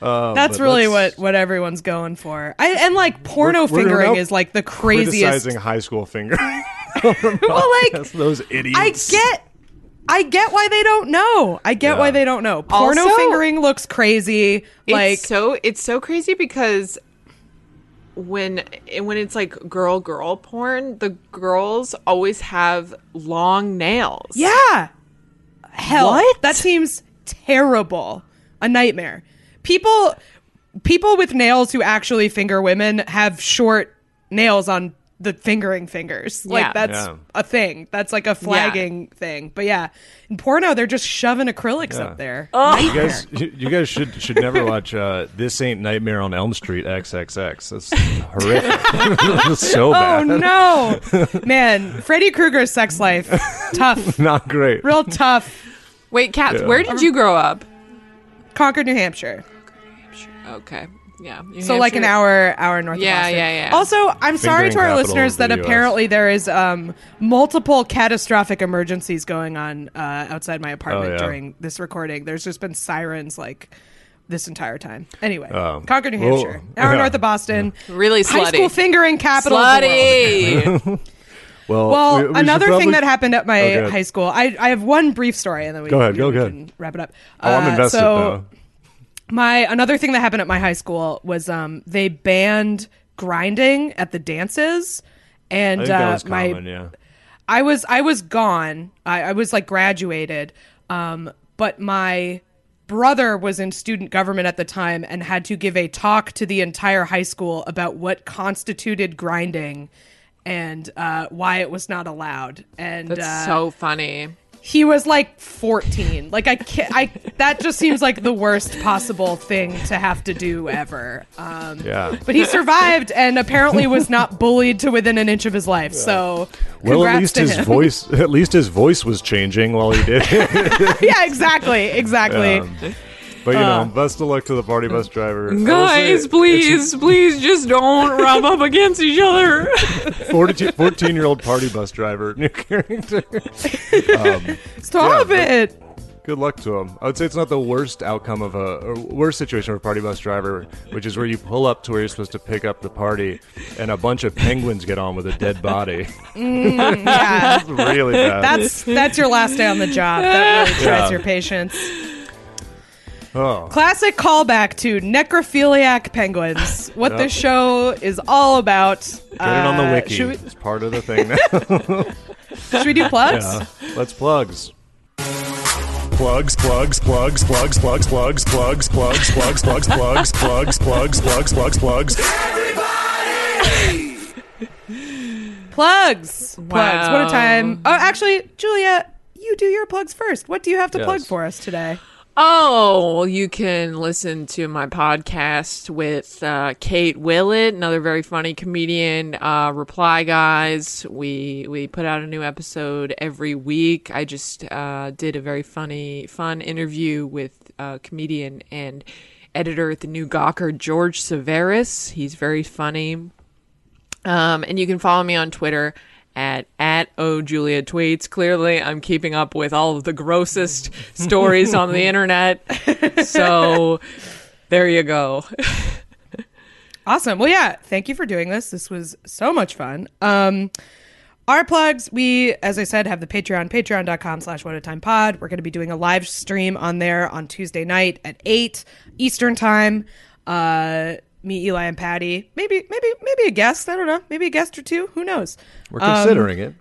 Uh, That's really what what everyone's going for. I, and like porno We're- we're fingering is like the craziest. Criticizing high school finger. well, like those idiots. I get I get why they don't know. I get Yeah. why they don't know. Porno Also- fingering looks crazy. Like it's so it's so crazy because when when it's like girl girl porn, the girls always have long nails. yeah. Hell. What? That seems terrible. A nightmare. People people with nails who actually finger women have short nails on the fingering fingers. Like that's Yeah. a thing. That's like a flagging thing. But yeah, in porno they're just shoving acrylics Yeah. up there. You guys, you, you guys should should never watch uh, "This Ain't Nightmare on Elm Street" XXX. That's horrific. That's so Oh bad. no, man! Freddy Krueger's sex life tough, Not great. real tough. Wait, Kat, Yeah. where did you grow up? Concord, New Hampshire. Okay. Yeah. New So like an hour, hour north. Yeah, of Boston. yeah, yeah. Also, I'm sorry to our listeners that US. apparently there is um, multiple catastrophic emergencies going on uh, outside my apartment Oh, yeah. during this recording. There's just been sirens like this entire time. Anyway, Oh. Concord, New Well, Hampshire, hour yeah. north of Boston. Really High slutty. school fingering capital. of. Slutty. Well, Well, we- we another probably- thing that happened at my Okay. high school, I, I have one brief story, and then we Go ahead, we- go we ahead. can wrap it up. Oh, I'm Uh, invested so though. My another thing that happened at my high school was um they banned grinding at the dances, and I think that uh, was my common. yeah. I was I was gone. I, I was like graduated. Um, but my brother was in student government at the time and had to give a talk to the entire high school about what constituted grinding and uh, why it was not allowed. And That's uh, so funny. He was like 14. Like I can't, I that just seems like the worst possible thing to have to do ever. Um, Yeah. But he survived and apparently was not bullied to within an inch of his life. So Well, at least his him. voice, at least his voice was changing while he did it. yeah, exactly, exactly. Um, but you Uh. know, best of luck to the party bus driver. I say Guys, please, please just don't rub up against each other. 14 year old party bus driver, new character. Stop yeah, it. Good luck to him. I would say it's not the worst outcome of a or worst situation for a party bus driver, which is where you pull up to where you're supposed to pick up the party, and a bunch of penguins get on with a dead body. Yeah. It's really bad. That's that's your last day on the job. That really tries Yeah. your patience. Oh. Classic callback to necrophiliac penguins. What Yep. this show is all about. Get it on the Uh, wiki. Should we, It's part of the thing now. should we do plugs? yeah. Let's plugs. Plugs, plugs, plugs, plugs, plugs, plugs, plugs, plugs, plugs, plugs, plugs, plugs, plugs, plugs, plugs, plugs. Everybody Plugs. Plugs. What Wow. a time. Oh, actually, Julia, you do your plugs first. What do you have to plug for us today? Oh, you can listen to my podcast with uh, Kate Willett, another very funny comedian. Uh, Reply Guys. We we put out a new episode every week. I just uh, did a very funny, fun interview with uh, comedian and editor at the New Gawker, George Severus. He's very funny. Um, and you can follow me on Twitter at at oh Julia tweets. Clearly, I'm keeping up with all of the grossest stories on the internet. So there you go. Awesome. Well, yeah, thank you for doing this. This was so much fun. Um, our plugs, we, as I said, have the Patreon, patreon.com slash one at a time pod. We're going to be doing a live stream on there on Tuesday night at 8 Eastern time. Uh, me, Eli, and Patty. Maybe, maybe, maybe a guest. I don't know. Maybe a guest or two. Who knows? We're considering it.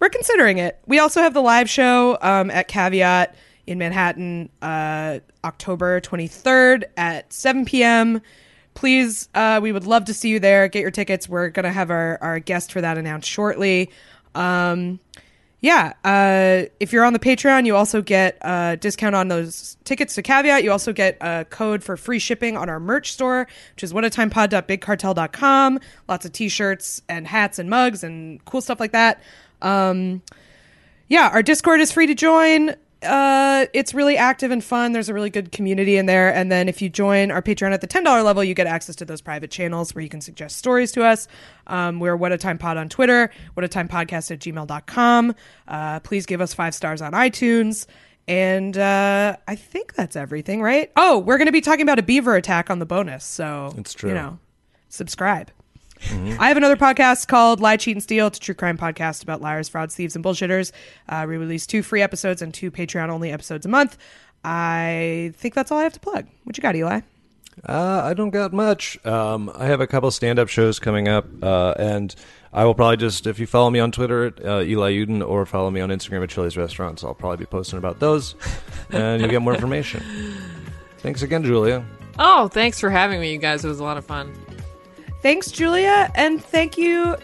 We're considering it. We also have the live show um, at Caveat in Manhattan, uh, October 23rd at 7 p.m. Please, uh, we would love to see you there. Get your tickets. We're going to have our, our guest for that announced shortly. Um, yeah, uh, if you're on the Patreon, you also get a discount on those tickets to Caveat. You also get a code for free shipping on our merch store, which is whatatimepod.bigcartel.com. Lots of t-shirts and hats and mugs and cool stuff like that. Um, yeah, our Discord is free to join. Uh, it's really active and fun. There's a really good community in there. And then if you join our Patreon at the $10 level, you get access to those private channels where you can suggest stories to us. Um, we're What a Time Pod on Twitter, What a Time Podcast at gmail.com. Uh, please give us five stars on iTunes. And uh, I think that's everything, right? Oh, we're going to be talking about a beaver attack on the bonus. So, It's true. You know, subscribe. I have another podcast called Lie, Cheat, and Steal. It's a true crime podcast about liars, frauds, thieves, and bullshitters. Uh, we release two free episodes and two Patreon only episodes a month. I think that's all I have to plug. What you got, Eli? Uh, I don't got much. Um, I have a couple stand up shows coming up, uh, and I will probably just, if you follow me on Twitter at uh, Eli Yudin or follow me on Instagram at Chili's Restaurants, I'll probably be posting about those, and you'll get more information. Thanks again, Julia. Oh, thanks for having me, you guys. It was a lot of fun. Thanks, Julia, and thank you